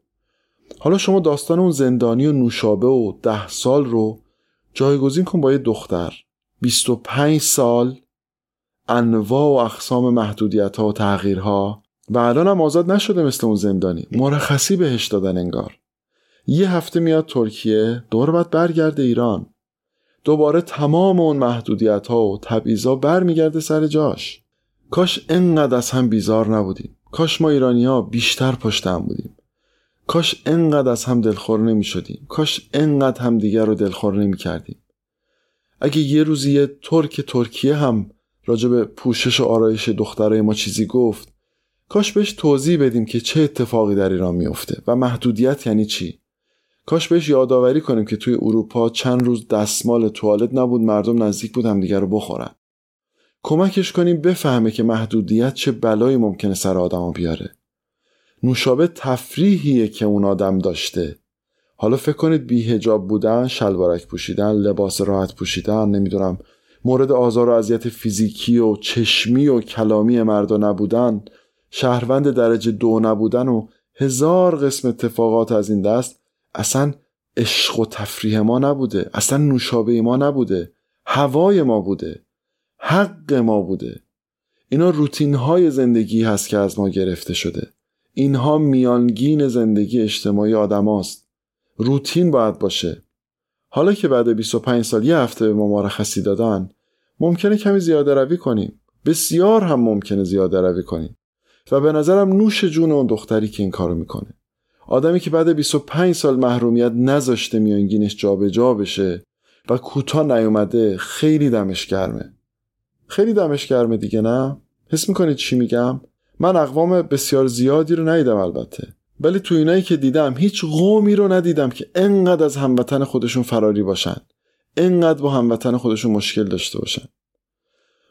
حالا شما داستان اون زندانی و نوشابه و ده سال رو جایگزین کن با یه دختر. 25 سال انواع و اقسام محدودیت ها و تغییرها. و الان هم آزاد نشده مثل اون زندانی. مرخصی بهش دادن انگار. یه هفته میاد ترکیه دور بعد برگرده ایران. دوباره تمام اون محدودیت ها و تبعیضا برمیگرده سر جاش. کاش انقدر از هم بیزار نبودیم. کاش ما ایرانی ها بیشتر پشت هم بودیم. کاش انقدر از هم دلخور نمی شدیم کاش انقدر هم دیگر رو دلخور نمی کردیم اگه یه روزی یه ترک ترکیه هم راجع به پوشش و آرایش دخترای ما چیزی گفت کاش بهش توضیح بدیم که چه اتفاقی در ایران میفته و محدودیت یعنی چی؟ کاش بهش یادآوری کنیم که توی اروپا چند روز دستمال توالت نبود مردم نزدیک بود همدیگه رو بخورن. کمکش کنیم بفهمه که محدودیت چه بلایی ممکنه سر آدمو بیاره. نوشابه تفریحیه که اون آدم داشته. حالا فکر کنید بیهجاب بودن شلوارک پوشیدن لباس راحت پوشیدن نمی‌دونم مورد آزار و اذیت فیزیکی و چشمی و کلامی مردا نبودن شهروند درجه دو نبودن و هزار قسم اتفاقات از این دست اصلا عشق و تفریح ما نبوده اصلا نوشابه ما نبوده هوای ما بوده حق ما بوده. اینا روتین های زندگی هست که از ما گرفته شده. اینها میانگین زندگی اجتماعی آدم هاست. روتین باید باشه. حالا که بعد 25 سال یه هفته به ما مرخصی دادن ممکنه کمی زیاده روی کنیم. بسیار هم ممکنه زیاده روی کنیم. و به نظرم نوش جون اون دختری که این کارو می‌کنه. آدمی که بعد 25 سال محرومیت نذاشته میانگینش جابجا جا بشه و کوتاه نیومده خیلی دمش گرمه. خیلی دمش گرمه دیگه نه؟ حس می‌کنید چی میگم؟ من اقوام بسیار زیادی رو ندیدم البته. ولی تو اینایی که دیدم هیچ قومی رو ندیدم که انقدر از هموطن خودشون فراری باشن. انقدر با هموطن خودشون مشکل داشته باشن.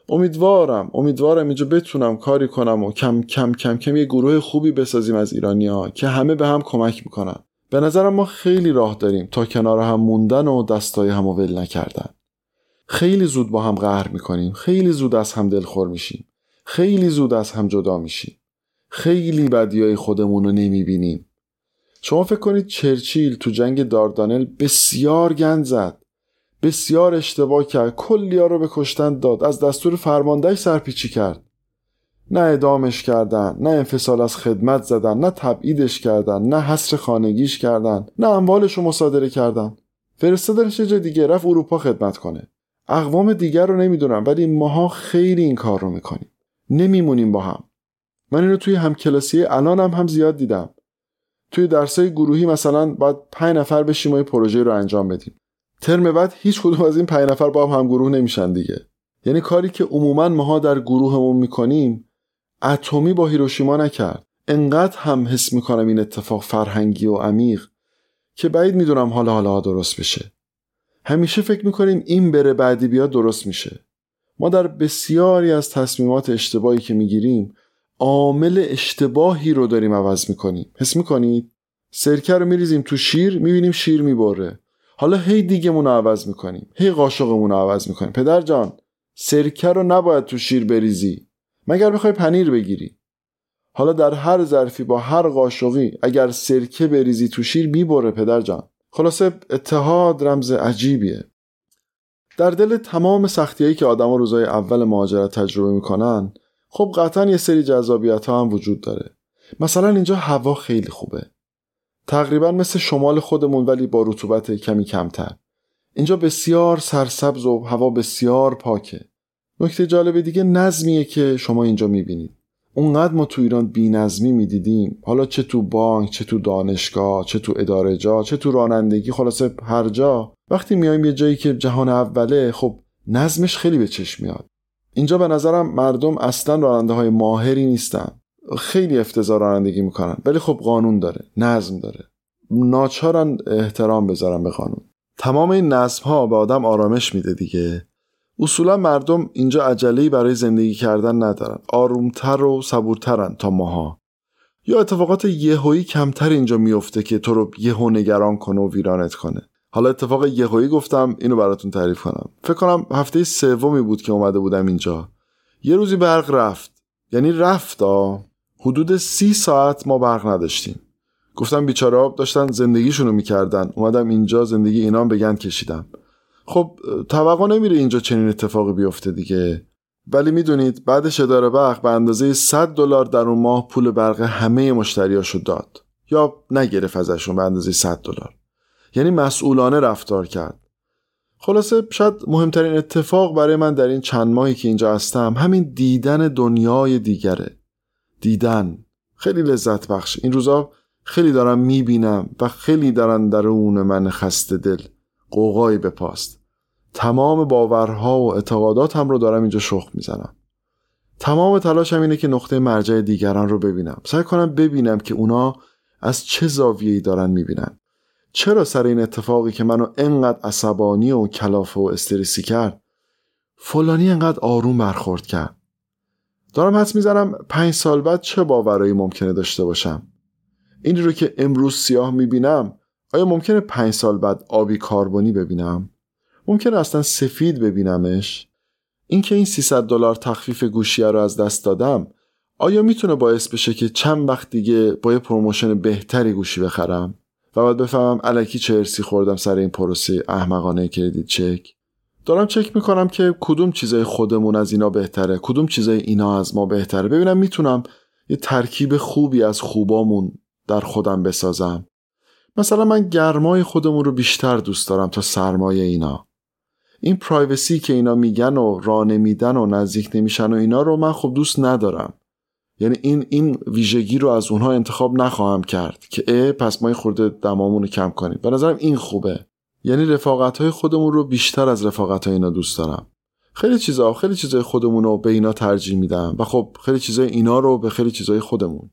امیدوارم امیدوارم اینجا بتونم کاری کنم و کم کم کم کم یه گروه خوبی بسازیم از ایرانیا که همه به هم کمک می‌کنن. به نظرم ما خیلی راه داریم تا کنار هم موندن و دستای هم ول نکردن. خیلی زود با هم قهر می‌کنیم. خیلی زود از هم دلخور میشیم. خیلی زود از هم جدا میشیم. خیلی بدیای خودمون رو نمی‌بینیم. شما فکر کنید چرچیل تو جنگ داردانل بسیار گند زد. بسیار اشتباه کرد. کلیا رو به کشتن داد. از دستور فرماندهش سرپیچی کرد. نه ادامش کردن نه انفصال از خدمت زدن نه تبعیدش کردن نه حصر خانگیش کردن نه اموالش رو مصادره کردن. فرستادنش جای دیگه؟ رفت اروپا خدمت کنه. اقوام دیگر رو نمی‌دونم ولی ماها خیلی این کار رو می‌کنیم. نمیمونیم با هم. من اینو توی همکلاسی الان هم, هم زیاد دیدم. توی درسای گروهی مثلا باید پنج نفر بشیم و پروژه رو انجام بدیم. ترم بعد هیچ کدوم از این پنج نفر با هم, گروه نمیشن دیگه. یعنی کاری که عموما ماها در گروهمون می‌کنیم اتمی با هیروشیما نکرد. انقدر هم حس می‌کنم این اتفاق فرهنگی و عمیق که بعید می‌دونم حالا حالا درست بشه. همیشه فکر می‌کنیم این بره بعدی بیاد درست میشه. ما در بسیاری از تصمیمات اشتباهی که می‌گیریم عامل اشتباهی رو داریم عوض می‌کنیم. حس می‌کنید؟ سرکه رو میریزیم تو شیر می‌بینیم شیر می‌بره. حالا هی دیگمون رو عوض می‌کنیم. هی قاشقمون رو عوض می‌کنیم. پدر جان سرکه رو نباید تو شیر بریزی. مگر می‌خوای پنیر بگیری؟ حالا در هر ظرفی با هر قاشقی اگر سرکه بریزی تو شیر می‌بره پدر جان. خلاصه اتحاد رمز عجیبیه. در دل تمام سختیایی که آدما روزای اول مهاجرت تجربه می‌کنن خب قطعا یه سری جذابیت ها هم وجود داره. مثلا اینجا هوا خیلی خوبه. تقریبا مثل شمال خودمون ولی با رطوبت کمی کمتر. اینجا بسیار سرسبز و هوا بسیار پاکه. نکته جالب دیگه نظمیه که شما اینجا می‌بینید. اونقدر ما تو ایران بی نظمی می‌دیدیم. حالا چه تو بانک چه تو دانشگاه چه تو اداره جا چه تو رانندگی خلاصه هر جا. وقتی میایم یه جایی که جهان اوله خب نظمش خیلی به چشم میاد. اینجا به نظرم مردم اصلا راننده های ماهری نیستن. خیلی افتضاح رانندگی می‌کنن. ولی خب قانون داره نظم داره. ناچارن احترام بذارن به قانون. تمام این نظم ها به آدم آرامش میده دیگه. اصولا مردم اینجا عجله‌ای برای زندگی کردن ندارن. آرومتر و صبورترن تا ماها. یا اتفاقات یهویی کمتر اینجا میفته که تو رو یهو نگران کنه و ویرانت کنه. حالا اتفاق یهویی گفتم اینو براتون تعریف کنم. فکر کنم هفته سومی بود که اومده بودم اینجا. یه روزی برق رفت. یعنی رفت حدود سی ساعت ما برق نداشتیم. گفتم بیچاره داشتن زندگیشونو می‌کردن. اومدم اینجا زندگی اینام بگن کشیدم. خب توقع نمیره اینجا چنین اتفاقی بیفته دیگه. ولی می‌دونید بعدش اداره برق به اندازه 100 دلار در اون ماه پول برق همه مشتریاشو داد. یا نگرفت ازشون به اندازه 100 دلار. یعنی مسئولانه رفتار کرد. خلاصه شاید مهمترین اتفاق برای من در این چند ماهی که اینجا هستم همین دیدن دنیای دیگره. دیدن. خیلی لذت بخش. این روزا خیلی دارم می‌بینم و خیلی دارن درون من خسته دل. قوقایی بپاست تمام باورها و اعتقاداتم رو دارم اینجا شخ می‌زنم. تمام تلاشم اینه که نقطه مرجع دیگران رو ببینم. سعی کنم ببینم که اونا از چه زاویه‌ای دارن می‌بینن. چرا سر این اتفاقی که منو انقدر عصبانی و کلافه و استرسی کرد فلانی انقدر آروم برخورد کرد؟ دارم حدس می‌زنم پنج سال بعد چه باورایی ممکنه داشته باشم؟ این رو که امروز سیاه می‌بینم آیا ممکنه پنج سال بعد آبی کربنی ببینم؟ ممکنه اصلا سفید ببینمش؟ اینکه این 300 دلار تخفیف گوشیه رو از دست دادم آیا می‌تونه باعث بشه که چند وقت دیگه با یه promotion بهتری گوشی بخرم؟ و بعد بفهمم الکی چه حرصی خوردم سر این پروسه احمقانه credit check؟ دارم چک می‌کنم که کدوم چیزای خودمون از اینا بهتره کدوم چیزای اینا از ما بهتره. ببینم می‌تونم یه ترکیب خوبی از خوبامون در خودم بسازم. مثلا من گرمای خودمون رو بیشتر دوست دارم تا سرمایه اینا. این پرایوسی که اینا میگن و راه نمیدن و نزدیک نمیشن و اینا رو من خب دوست ندارم. یعنی این این ویژگی رو از اونها انتخاب نخواهم کرد که اه پس ما خورده دمامون رو کم کنیم. به نظرم این خوبه. یعنی رفاقت های خودمون رو بیشتر از رفاقت های اینا دوست دارم. خیلی چیزا خیلی چیزای خودمون رو به اینا ترجیح میدم و خب خیلی چیزای اینا رو به خیلی چیزای خودمون.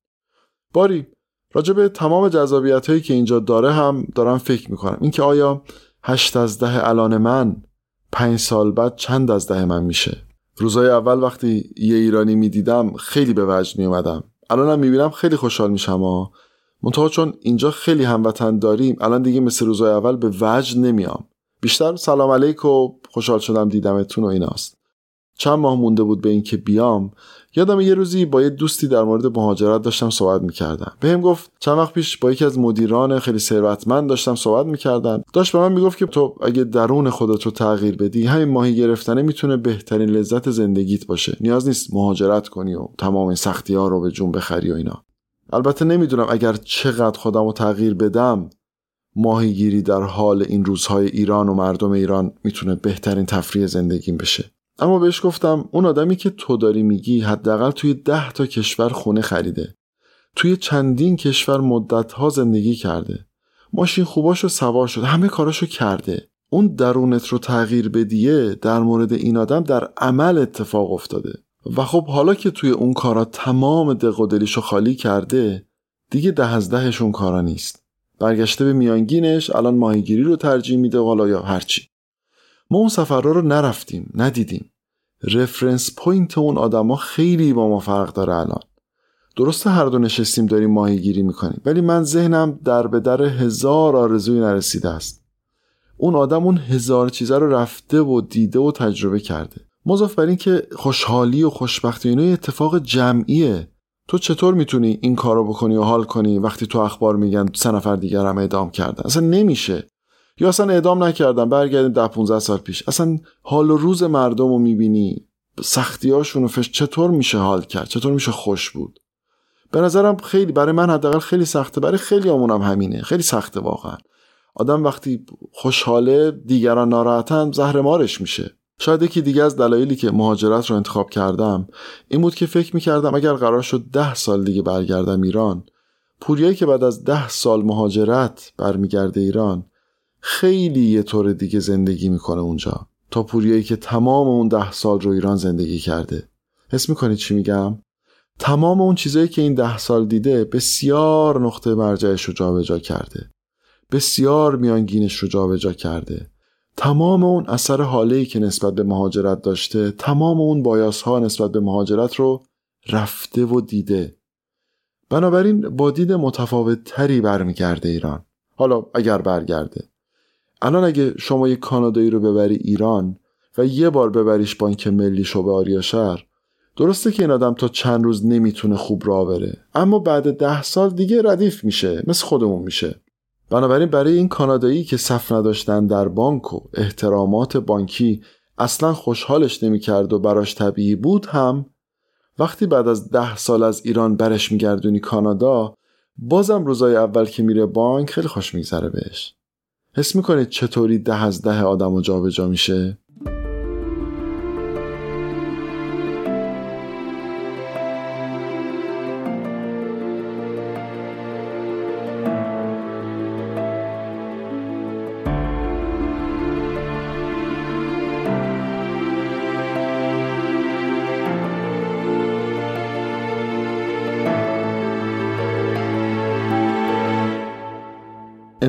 باری راجع به تمام جذابیت هایی که اینجا داره هم دارم فکر می‌کنم. اینکه آیا هشت از ده الان من پنج سال بعد چند از ده من میشه؟ روزای اول وقتی یه ایرانی می‌دیدم خیلی به وجد میومدم الانم می‌بینم خیلی خوشحال میشم منتها چون اینجا خیلی هموطن داریم الان دیگه مثل روزای اول به وجد نمیام. بیشتر سلام علیک و خوشحال شدم دیدمتون و ایناست. چند ماه مونده بود به اینکه بیام یادم یه روزی با یه دوستی در مورد مهاجرت داشتم صحبت می‌کردم. بهم گفت چند وقت پیش با یکی از مدیران خیلی ثروتمند داشتم صحبت می‌کردم. داشت به من می‌گفت که تو اگه درون خودت رو تغییر بدی همین ماهی گرفتنه می‌تونه بهترین لذت زندگیت باشه. نیاز نیست مهاجرت کنی و تمام این سختی ها رو به جون بخری و اینا. البته نمی‌دونم اگر چقدر خودم رو تغییر بدم ماهیگیری در حال این روزهای ایران و مردم ایران می‌تونه بهترین تفریح زندگیم بشه. اما بهش گفتم اون آدمی که تو داری میگی حداقل توی ده تا کشور خونه خریده. توی چندین کشور مدتها زندگی کرده. ماشین خوباشو سوار شد همه کاراشو کرده. اون درونت رو تغییر بدیه در مورد این آدم در عمل اتفاق افتاده. و خب حالا که توی اون کارا تمام دق و دلیشو خالی کرده دیگه ده از دهش اون کارا نیست. برگشته به میانگینش الان ماهیگیری رو ترجیح میده حالا یا هرچی. ما اون سفرها رو نرفتیم ندیدیم. reference point اون آدما خیلی با ما فرق داره الان. درسته هر دو نشستیم داریم ماهیگیری می‌کنیم ولی من ذهنم در به در هزار آرزوی نرسیده است. اون آدم اون هزار چیزه رو رفته و دیده و تجربه کرده. مضاف بر این که خوشحالی و خوشبختی اینا اتفاق جمعیه. تو چطور می‌تونی این کارو بکنی و حال کنی وقتی تو اخبار میگن سه نفر دیگر هم اعدام کردن؟ اصلا نمیشه. یا اصلا اعدام نکردن برگردیم ده 15 سال پیش. اصلا حال و روز مردم رو می‌بینی. سختیاشون و فش چطور میشه حال کرد؟ چطور میشه خوش بود؟ به نظرم خیلی برای من حداقل خیلی سخته. برای خیلی هم همینه. خیلی سخته واقعا. آدم وقتی خوشحاله دیگران ناراحتن زهر مارش میشه. شاید یکی دیگه از دلایلی که مهاجرت رو انتخاب کردم این بود که فکر می‌کردم اگر قرار شد ده سال دیگه برگردم ایران پوریایی که بعد از ده سال مهاجرت برمیگرده ایران خیلی یه طور دیگه زندگی می‌کنه اونجا. تا پوریایی که تمام اون ده سال رو ایران زندگی کرده. حس می‌کنید چی میگم؟ تمام اون چیزایی که این ده سال دیده بسیار نقطه مرجعش رو جابجا کرده. بسیار میانگینش رو جابجا کرده. تمام اون اثر حالی که نسبت به مهاجرت داشته تمام اون بایاس ها نسبت به مهاجرت رو رفته و دیده. بنابراین با دید متفاوت تری برمیگرده ایران. حالا اگر برگرده. الان اگه شما یک کانادایی رو ببری ایران و یه بار ببریش بانک ملی شبه آریا شهر درسته که این آدم تا چند روز نمی‌تونه خوب را بره. اما بعد ده سال دیگه ردیف میشه مثل خودمون میشه. بنابراین برای این کانادایی که صف نداشتن در بانک و احترامات بانکی اصلا خوشحالش نمی‌کرد و براش طبیعی بود هم وقتی بعد از ده سال از ایران برش میگردونی کانادا بازم روزای اول که میره بانک خیلی خوش میگذره بهش حس می‌کنید چطوری ده از ده آدم و جابجا میشه؟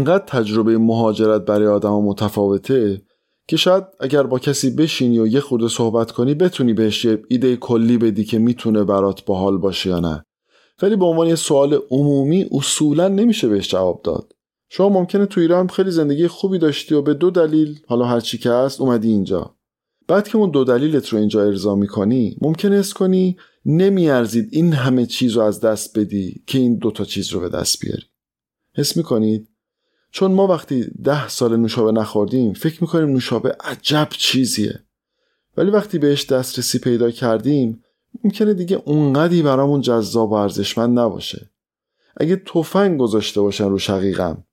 انقدر تجربه مهاجرت برای آدم متفاوته که شاید اگر با کسی بشینی و یه خورده صحبت کنی بتونی بهش یه ایده کلی بدی که می‌تونه برات باحال باشه یا نه. ولی به عنوان یه سوال عمومی اصولا نمیشه بهش جواب داد. شما ممکنه تو ایران خیلی زندگی خوبی داشتی و به دو دلیل حالا هر چی که هست اومدی اینجا. بعد که اون دو دلیلت رو اینجا ارضا می‌کنی ممکنه اس کنی نمیارزید این همه چیز رو از دست بدی که این دوتا چیز رو به دست بیاری. حس می‌کنید؟ چون ما وقتی ده سال نوشابه نخوردیم فکر می‌کنیم نوشابه عجب چیزیه. ولی وقتی بهش دسترسی پیدا کردیم ممکنه دیگه اونقدی برامون جذاب و ارزشمند نباشه. اگه تفنگ گذاشته باشن رو شقیقم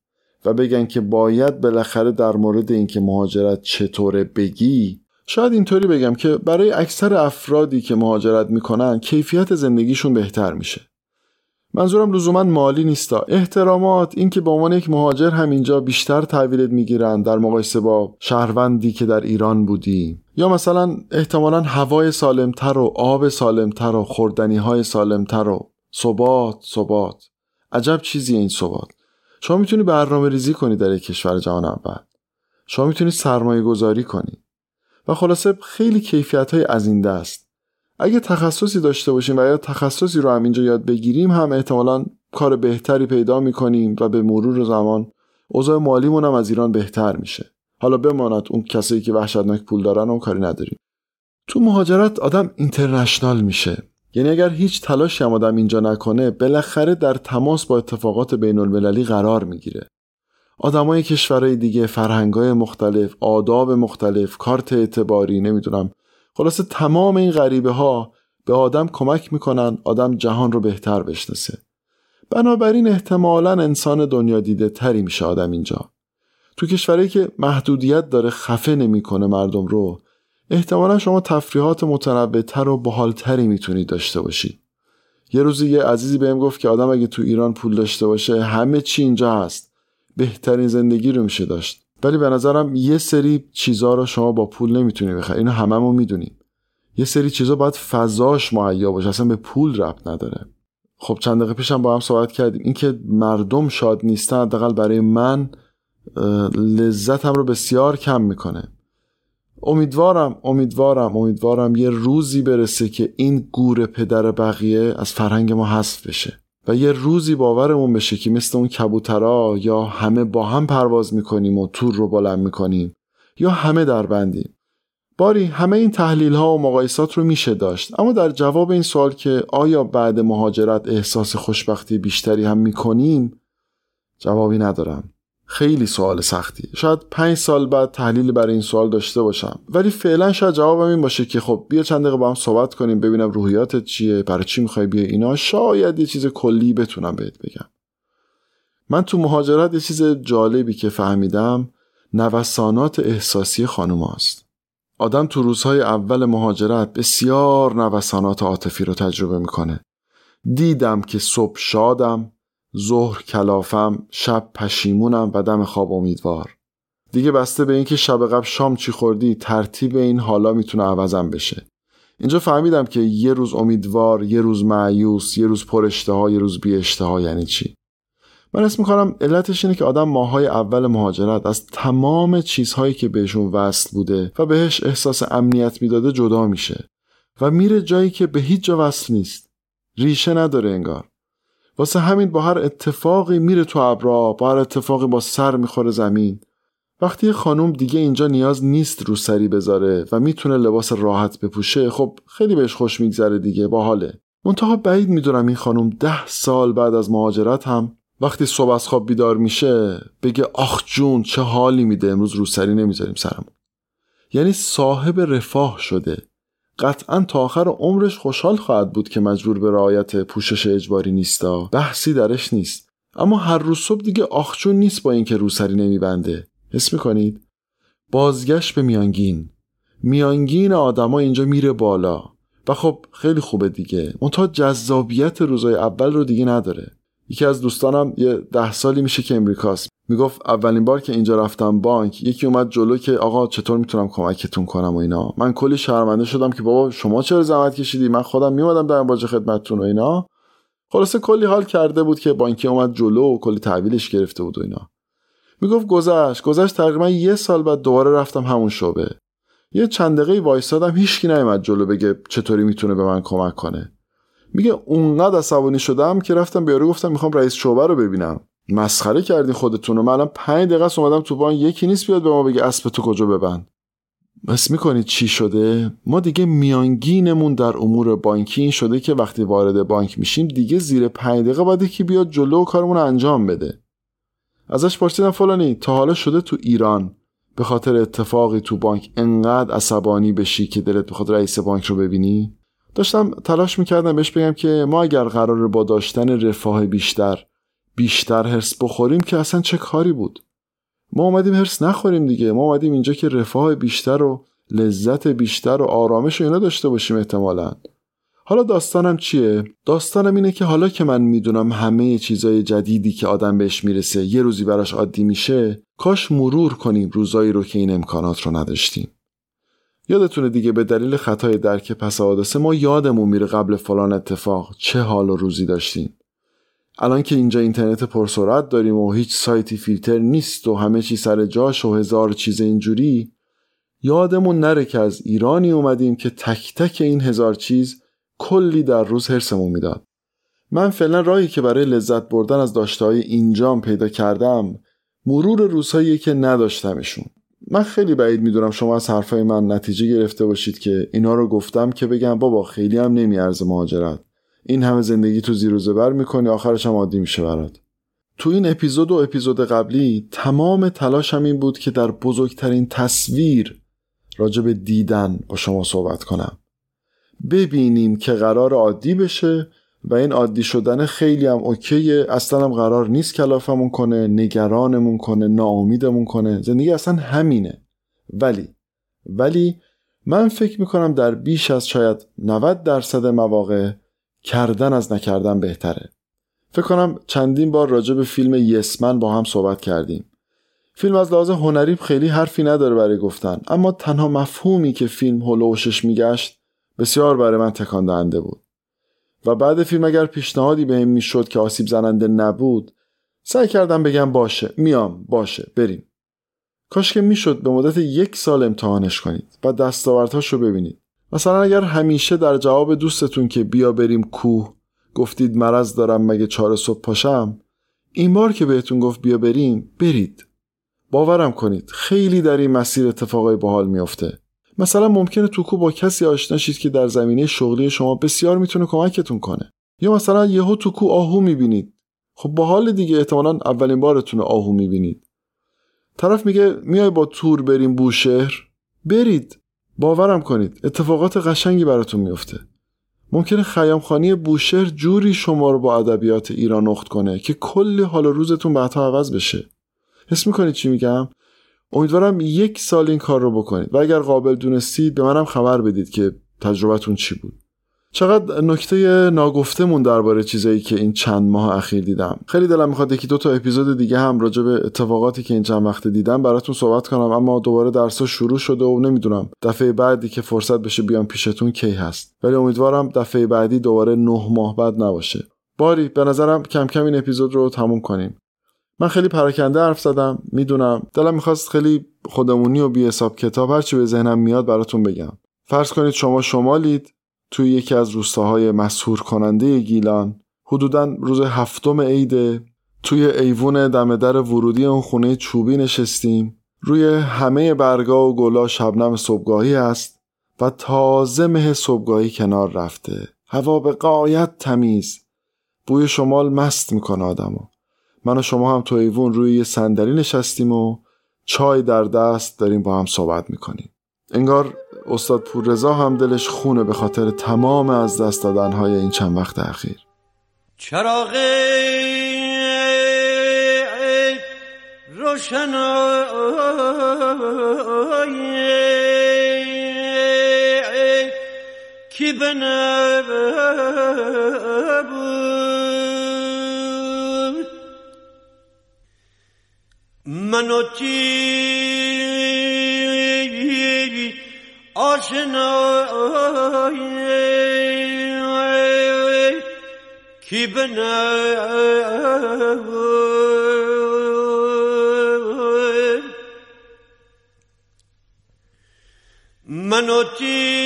و بگن که باید بالاخره در مورد اینکه مهاجرت چطوره بگی شاید اینطوری بگم که برای اکثر افرادی که مهاجرت می‌کنن کیفیت زندگیشون بهتر میشه. منظورم لزوما مالی نیستا. احترامات اینکه به عنوان یک مهاجر همینجا بیشتر تحویلت می‌گیرن در مقایسه با شهروندی که در ایران بودی یا مثلا احتمالا هوای سالمتر و آب سالمتر و خوردنی های سالمتر و ثبات ثبات. عجب چیزی این ثبات. شما می‌تونی برنامه ریزی کنی در یک کشور جهان اول. شما می‌تونی سرمایه گذاری کنی. و خلاصه خیلی کیفیت های از این دست. اگه تخصصی داشته باشیم و یا تخصصی رو هم اینجا یاد بگیریم هم احتمالا کار بهتری پیدا می‌کنیم و به مرور زمان اوضاع مالیمون هم از ایران بهتر میشه. حالا بماند اون کسایی که وحشتناک پول دارن اون کاری نداریم. تو مهاجرت آدم اینترنشنال میشه. یعنی اگر هیچ تلاشی هم آدم اینجا نکنه بالاخره در تماس با اتفاقات بین المللی قرار می‌گیره. آدمای کشورهای دیگه فرهنگای مختلف آداب مختلف کارت اعتباری نمی‌دونم خلاصه تمام این غریبه ها به آدم کمک می‌کنن آدم جهان رو بهتر بشناسه. بنابراین احتمالا انسان دنیا دیده تری میشه آدم اینجا. تو کشوری که محدودیت داره خفه نمی‌کنه مردم رو احتمالا شما تفریحات متنوعتر و بحالتری می‌تونید داشته باشید. یه روزی یه عزیزی بهم گفت که آدم اگه تو ایران پول داشته باشه همه چی اینجا هست. بهترین زندگی رو میشه داشت. ولی به نظرم یه سری چیزها رو شما با پول نمی‌تونی بخری. اینو هممون می‌دونیم. یه سری چیزا باید فضاش مهیا باشه. اصلا به پول ربط نداره. خب چند دقیقه پیشم با هم صحبت کردیم. اینکه مردم شاد نیستن حداقل برای من لذتم رو بسیار کم می‌کنه. امیدوارم امیدوارم امیدوارم یه روزی برسه که این گور پدر بقیه از فرهنگ ما حذف بشه. و یه روزی باورمون بشه که مثل اون کبوترا یا همه با هم پرواز می‌کنیم و تور رو بلند می‌کنیم یا همه در بندیم. باری همه این تحلیل ها و مقایسات رو میشه داشت. اما در جواب این سوال که آیا بعد مهاجرت احساس خوشبختی بیشتری هم می‌کنیم؟ جوابی ندارم. خیلی سوال سختی شاید پنج سال بعد تحلیل برای این سوال داشته باشم. ولی فعلا شاید جوابم این باشه که خب بیا چند دقیقه با هم صحبت کنیم ببینم روحیاتت چیه برای چی می‌خوای بیا اینا. شاید یه چیز کلی بتونم بهت بگم. من تو مهاجرت یه چیز جالبی که فهمیدم نوسانات احساسی خانوم هست. آدم تو روزهای اول مهاجرت بسیار نوسانات عاطفی رو تجربه می‌کنه. دیدم که صبح شادم ظهر کلافم شب پشیمونم و دم خواب امیدوار. دیگه بسته به اینکه شب قبل شام چی خوردی ترتیب این حالا می‌تونه عوضم بشه. اینجا فهمیدم که یه روز امیدوار یه روز معیوس یه روز پر اشتها یه روز بی اشتها یعنی چی؟ من اسم می‌کنم علتش اینه که آدم ماهای اول مهاجرت از تمام چیزهایی که بهشون وصل بوده و بهش احساس امنیت می‌داده جدا میشه و میره جایی که به هیچ جا وصل نیست. ریشه نداره انگار. واسه همین با هر اتفاقی میره تو ابرا با هر اتفاقی با سر می‌خوره زمین. وقتی خانم دیگه اینجا نیاز نیست رو سری بذاره و می‌تونه لباس راحت بپوشه خب خیلی بهش خوش میگذره دیگه باحاله. منتها بعید می‌دونم این خانم ده سال بعد از مهاجرت هم وقتی صبح از خواب بیدار میشه بگه آخ جون چه حالی میده امروز روسری نمی‌ذاریم سرمون. یعنی صاحب رفاه شده. قطعا تا آخر عمرش خوشحال خواهد بود که مجبور به رعایت پوشش اجباری نیستا. بحثی درش نیست. اما هر روز صبح دیگه آخچون نیست با اینکه روسری نمیبنده. حس می‌کنید؟ بازگشت به میانگین. میانگین آدما اینجا میره بالا. و خب خیلی خوبه دیگه. اون جذابیت روزای اول رو دیگه نداره. یکی از دوستانم یه ده سالی میشه که امریکاست. می‌گفت اولین بار که اینجا رفتم بانک یکی اومد جلو که آقا چطور می‌تونم کمکتون کنم و اینا. من کلی شرمنده شدم که بابا شما چرا زحمت کشیدی؟ من خودم میومدم در باج خدمتتون و اینا. خلاصه کلی حال کرده بود که بانکی اومد جلو و کلی تحویلش گرفته بود و اینا. می‌گفت گذشت. گذشت تقریبا یه سال بعد دوباره رفتم همون شعبه. یه چند دقیقه وایسادم هیچکی نیومد جلو بگه چطوری می‌تونه به من کمک کنه. میگه اونقدر عصبانی شدم که رفتم بیارو گفتم می‌خوام رئیس شعبه رو ببینم. مسخره کردی خودتون و من الان پنج دقیقه اومدم تو بان یکی نیست بیاد به ما بگه اسب تو کجا ببند. بس می‌کنید چی شده؟ ما دیگه میانگینمون در امور بانکی این شده که وقتی وارد بانک میشیم دیگه زیر پنج دقیقه باید که بیاد جلو و کارمون انجام بده. ازش پرسیدم فلانی تا حالا شده تو ایران؟ به خاطر اتفاقی تو بانک انقدر عصبانی بشی که دلت بخواد رئیس بانک رو ببینی؟ داشتم تلاش می‌کردم بهش بگم که ما اگر قرار با داشتن رفاه بیشتر بیشتر هرس بخوریم که اصلا چه کاری بود. ما اومدیم هرس نخوریم دیگه. ما اومدیم اینجا که رفاه بیشتر و لذت بیشتر و آرامش و اینا داشته باشیم احتمالا. حالا داستانم چیه؟ داستانم اینه که حالا که من می‌دونم همه چیزای جدیدی که آدم بهش می‌رسه یه روزی براش عادی میشه کاش مرور کنیم روزایی رو که این امکانات رو نداشتیم. یادتونه دیگه به دلیل خطای درک پس ما یادمون میره قبل فلان اتفاق چه حال و روزی داشتیم. الان که اینجا اینترنت پرسرعت داریم و هیچ سایتی فیلتر نیست و همه چی سر جاش و هزار چیز اینجوری یادمون نره که از ایرانی اومدیم که تک تک این هزار چیز کلی در روز حرسمون می‌داد. من فعلا راهی که برای لذت بردن از داشته های اینجام پیدا کردم مرور روزهایی که نداشتمشون. من خیلی بعید می‌دونم شما از حرفای من نتیجه گرفته باشید که اینا رو گفتم که بگم بابا خیلی هم نمیارزه مهاجرت. این همه زندگی تو زیر و زبر می‌کنی آخرش هم عادی میشه برات. تو این اپیزود و اپیزود قبلی تمام تلاشم این بود که در بزرگترین تصویر راجع به دیدن با شما صحبت کنم. ببینیم که قرار عادی بشه و این عادی شدن خیلی هم اوکیه. اصلا هم قرار نیست کلافمون کنه نگرانمون کنه ناامیدمون کنه. زندگی اصلا همینه. ولی ولی من فکر می‌کنم در بیش از شاید 90 درصد مواقع کردن از نکردن بهتره. فکر کنم چندین بار راجع به فیلم یسمن با هم صحبت کردیم. فیلم از لحاظ هنری خیلی حرفی نداره برای گفتن اما تنها مفهومی که فیلم هلوشش میگشت بسیار برای من تکان دهنده بود. و بعد فیلم اگر پیشنهادی بهم می‌شد که آسیب زننده نبود سعی کردم بگم باشه میام باشه بریم. کاش که می‌شد به مدت یک سال امتحانش کنید و دستاوردهاش رو ببینید. مثلا اگر همیشه در جواب دوستتون که بیا بریم کوه گفتید مرض دارم مگه چهار صبح پاشم این بار که بهتون گفت بیا بریم برید. باورم کنید خیلی در این مسیر اتفاقای باحال میافته. مثلا ممکنه توکو با کسی آشنا شید که در زمینه شغلی شما بسیار می‌تونه کمکتون کنه. یا مثلا یهو توکو آهو می‌بینید. خب با حال دیگه احتمالا اولین بارتون آهو می‌بینید. طرف میگه میای با تور بریم بوشهر؟ برید. باورم کنید اتفاقات قشنگی براتون میفته. ممکنه خیامخانی بوشهر جوری شما رو با ادبیات ایران اخت کنه که کلی حال روزتون بعدها عوض بشه. حس می‌کنید چی میگم؟ امیدوارم یک سال این کار رو بکنید. و اگر قابل دونستید به منم خبر بدید که تجربتون چی بود. چقدر نکته ناگفتمون درباره چیزایی که این چند ماه اخیر دیدم. خیلی دلم می‌خواد یکی دو تا اپیزود دیگه هم راجع به اتفاقاتی که این چند وقت دیدم براتون صحبت کنم اما دوباره درسا شروع شده و نمی‌دونم دفعه بعدی که فرصت بشه بیام پیشتون کی هست. ولی امیدوارم دفعه بعدی دوباره نه ماه بعد نباشه. باری به نظرم کم کم این اپیزود رو تموم کنیم. من خیلی پراکنده حرف زدم می‌دونم. دلم می‌خواست خیلی خودمونی و بی حساب کتاب هرچی به ذهنم میاد براتون بگم. فرض کنید شما شمالید توی یکی از روستاهای مسهور کننده گیلان حدودا روز هفتم عیده توی ایوون دم در ورودی اون خونه چوبی نشستیم. روی همه برگا و گلا شبنم صبحگاهی است و تازه مه صبحگاهی کنار رفته. هوا به قایت تمیز. بوی شمال مست می‌کنه آدمو. من و شما هم تو ایوون روی یه صندلی نشستیم و چای در دست داریم با هم صحبت می‌کنیم. انگار استاد پوررضا هم دلش خونه به خاطر تمام از دست دادنهای این چند وقت اخیر. چراغ روشن کی بود منو آشنای کی بنابود منو تی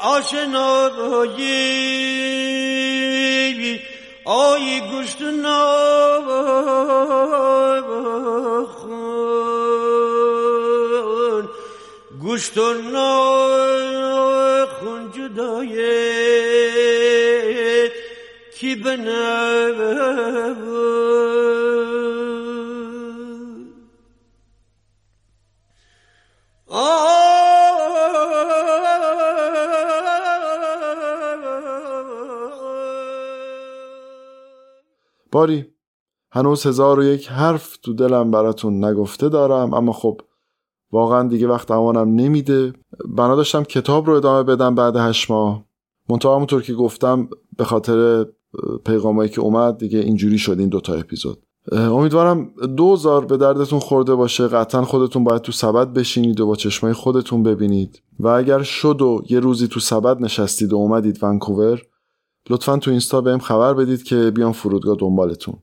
آشنایی آی گشت نخون گوشت و نخون جدای کی بنبود باری هنوز هزار و یک حرف تو دلم براتون نگفته دارم اما خب واقعا دیگه وقت امانم نمیده. بنا داشتم کتاب رو ادامه بدم بعد هشت ماه. منتها همونطور که گفتم به خاطر پیغامایی که اومد دیگه اینجوری شد این دوتا اپیزود. امیدوارم دوزار به دردتون خورده باشه. قطعا خودتون باید تو سبد بشینید و با چشمای خودتون ببینید. و اگر شد و یه روزی تو سبد نشستید و اومدید ونکوور لطفا تو اینستا بهم خبر بدید که بیام فرودگاه دنبالتون.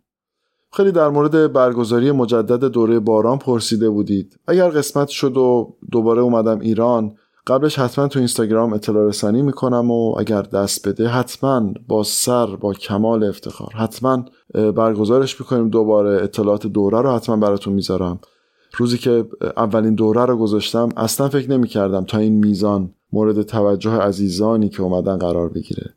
خیلی در مورد برگزاری مجدد دوره باران پرسیده بودید. اگر قسمت شد و دوباره اومدم ایران قبلش حتما تو اینستاگرام اطلاع رسانی می‌کنم و اگر دست بده حتما با سر با کمال افتخار حتما برگزارش می‌کنیم. دوباره اطلاعات دوره رو حتما براتون می‌ذارم. روزی که اولین دوره رو گذاشتم اصلا فکر نمی‌کردم تا این میزان مورد توجه عزیزانی که اومدن قرار بگیره.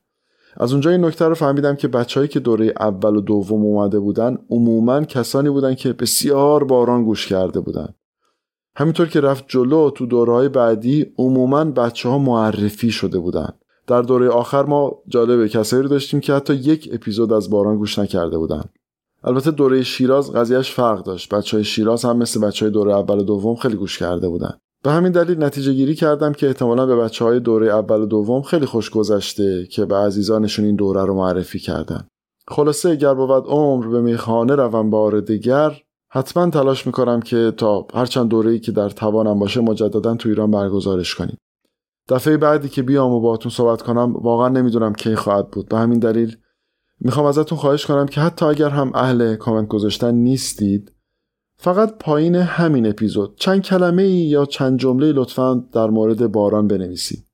از اونجا این نکته رو فهمیدم که بچههایی که دوره اول و دوم اومده بودن عموما کسانی بودن که بسیار باران گوش کرده بودن. همینطور که رفت جلو تو دورهای بعدی عموما بچه ها معرفی شده بودن. در دوره آخر ما جالبه کسایی رو داشتیم که حتی یک اپیزود از باران گوش نکرده بودن. البته دوره شیراز قضیهش فرق داشت. بچه های شیراز هم مثل بچه های دوره اول و دوم خیلی گوش کرده بودن. به همین دلیل نتیجه گیری کردم که احتمالا به بچه های دوره اول و دوم خیلی خوش گذشته که به عزیزانشون این دوره رو معرفی کردن. خلاصه اگر بود عمر به میخانه روم بار دیگر حتما تلاش می‌کنم که تا هرچند دوره‌ای که در توانم باشه مجددا تو ایران برگزارش کنیم. دفعه بعدی که بیام و باهاتون صحبت کنم واقعا نمی‌دونم کی خواهد بود. به همین دلیل می‌خوام ازتون خواهش کنم که حتی اگر هم اهل کامنت گذاشتن نیستید فقط پایین همین اپیزود چند کلمه ای یا چند جمله لطفا در مورد باران بنویسید.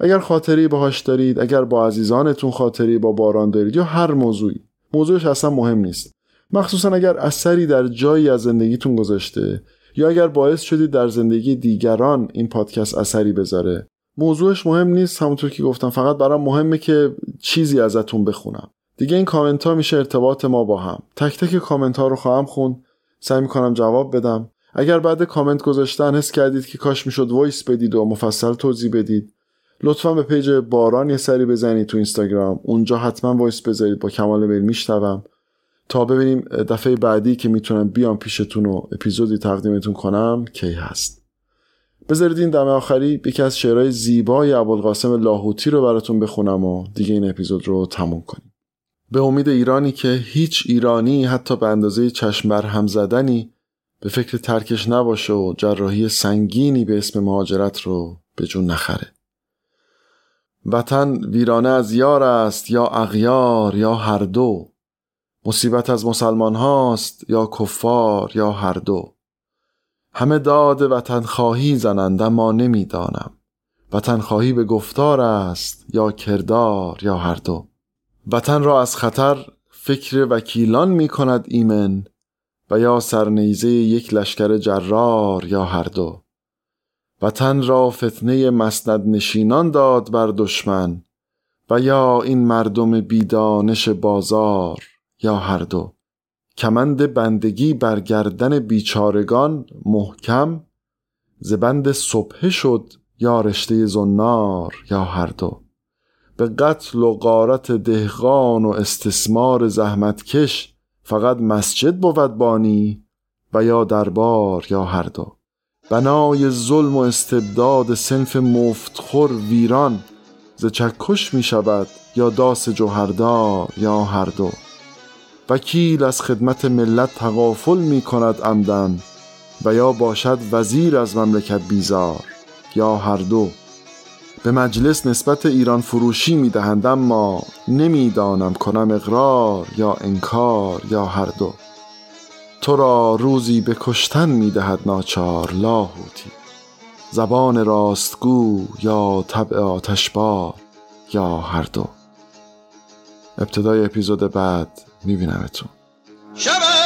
اگر خاطره‌ای باهاش دارید اگر با عزیزانتون خاطره‌ای با باران دارید یا هر موضوعی موضوعش اصلا مهم نیست. مخصوصا اگر اثری در جایی از زندگیتون گذاشته یا اگر باعث شدید در زندگی دیگران این پادکست اثری بذاره. موضوعش مهم نیست همونطور که گفتم فقط برام مهمه که چیزی ازتون بخونم. دیگه این کامنت ها میشه ارتباط ما با هم. تک تک کامنت ها رو خواهم خوند سعی می‌کنم جواب بدم. اگر بعد کامنت گذاشتن حس کردید که کاش می‌شد voice بدید و مفصل توضیح بدید. لطفا به page باران یه سری بزنید تو اینستاگرام. اونجا حتما voice بذارید. با کمال میل میشنوم. تا ببینیم دفعه بعدی که می‌تونم بیام پیشتون و اپیزودی تقدیمتون کنم کی هست؟ بذارید این دم آخری یکی از شعرهای زیبای ابوالقاسم لاهوتی رو براتون بخونم و دیگه این اپیزود رو تموم کنیم. به امید ایرانی که هیچ ایرانی حتی به اندازه چشم هم زدنی به فکر ترکش نباشه و جراحی سنگینی به اسم مهاجرت رو به جون نخره. وطن ویرانه از یار است یا اغیار یا هر دو. مصیبت از مسلمان هاست یا کفار یا هر دو. همه داد وطن خواهی زنند اما نمی‌دانم. وطن خواهی به گفتار است یا کردار یا هر دو. وطن را از خطر فکر وکیلان می کند ایمن و یا سرنیزه یک لشکر جرار یا هر دو. وطن را فتنه مسند نشینان داد بر دشمن و یا این مردم بیدانش بازار یا هر دو. کمند بندگی بر گردن بیچارگان محکم زبند صبحه شد یا رشته زنار یا هر دو. به قتل و غارت دهقان و استثمار زحمتکش فقط مسجد بود بانی و یا دربار یا هر دو. بنای ظلم و استبداد سنف مفتخور ویران ز چکش می شود یا داس جوهردار یا هر دو. وکیل از خدمت ملت تغافل می کند عمدن و یا باشد وزیر از مملکت بیزار یا هر دو. به مجلس نسبت ایران فروشی می دهند اما نمی‌دانم کنم اقرار یا انکار یا هر دو. تو را روزی به کشتن می دهد ناچار لاهوتی. زبان راستگو یا طبع آتشبار یا هر دو. ابتدای اپیزود بعد میبینمتون. شب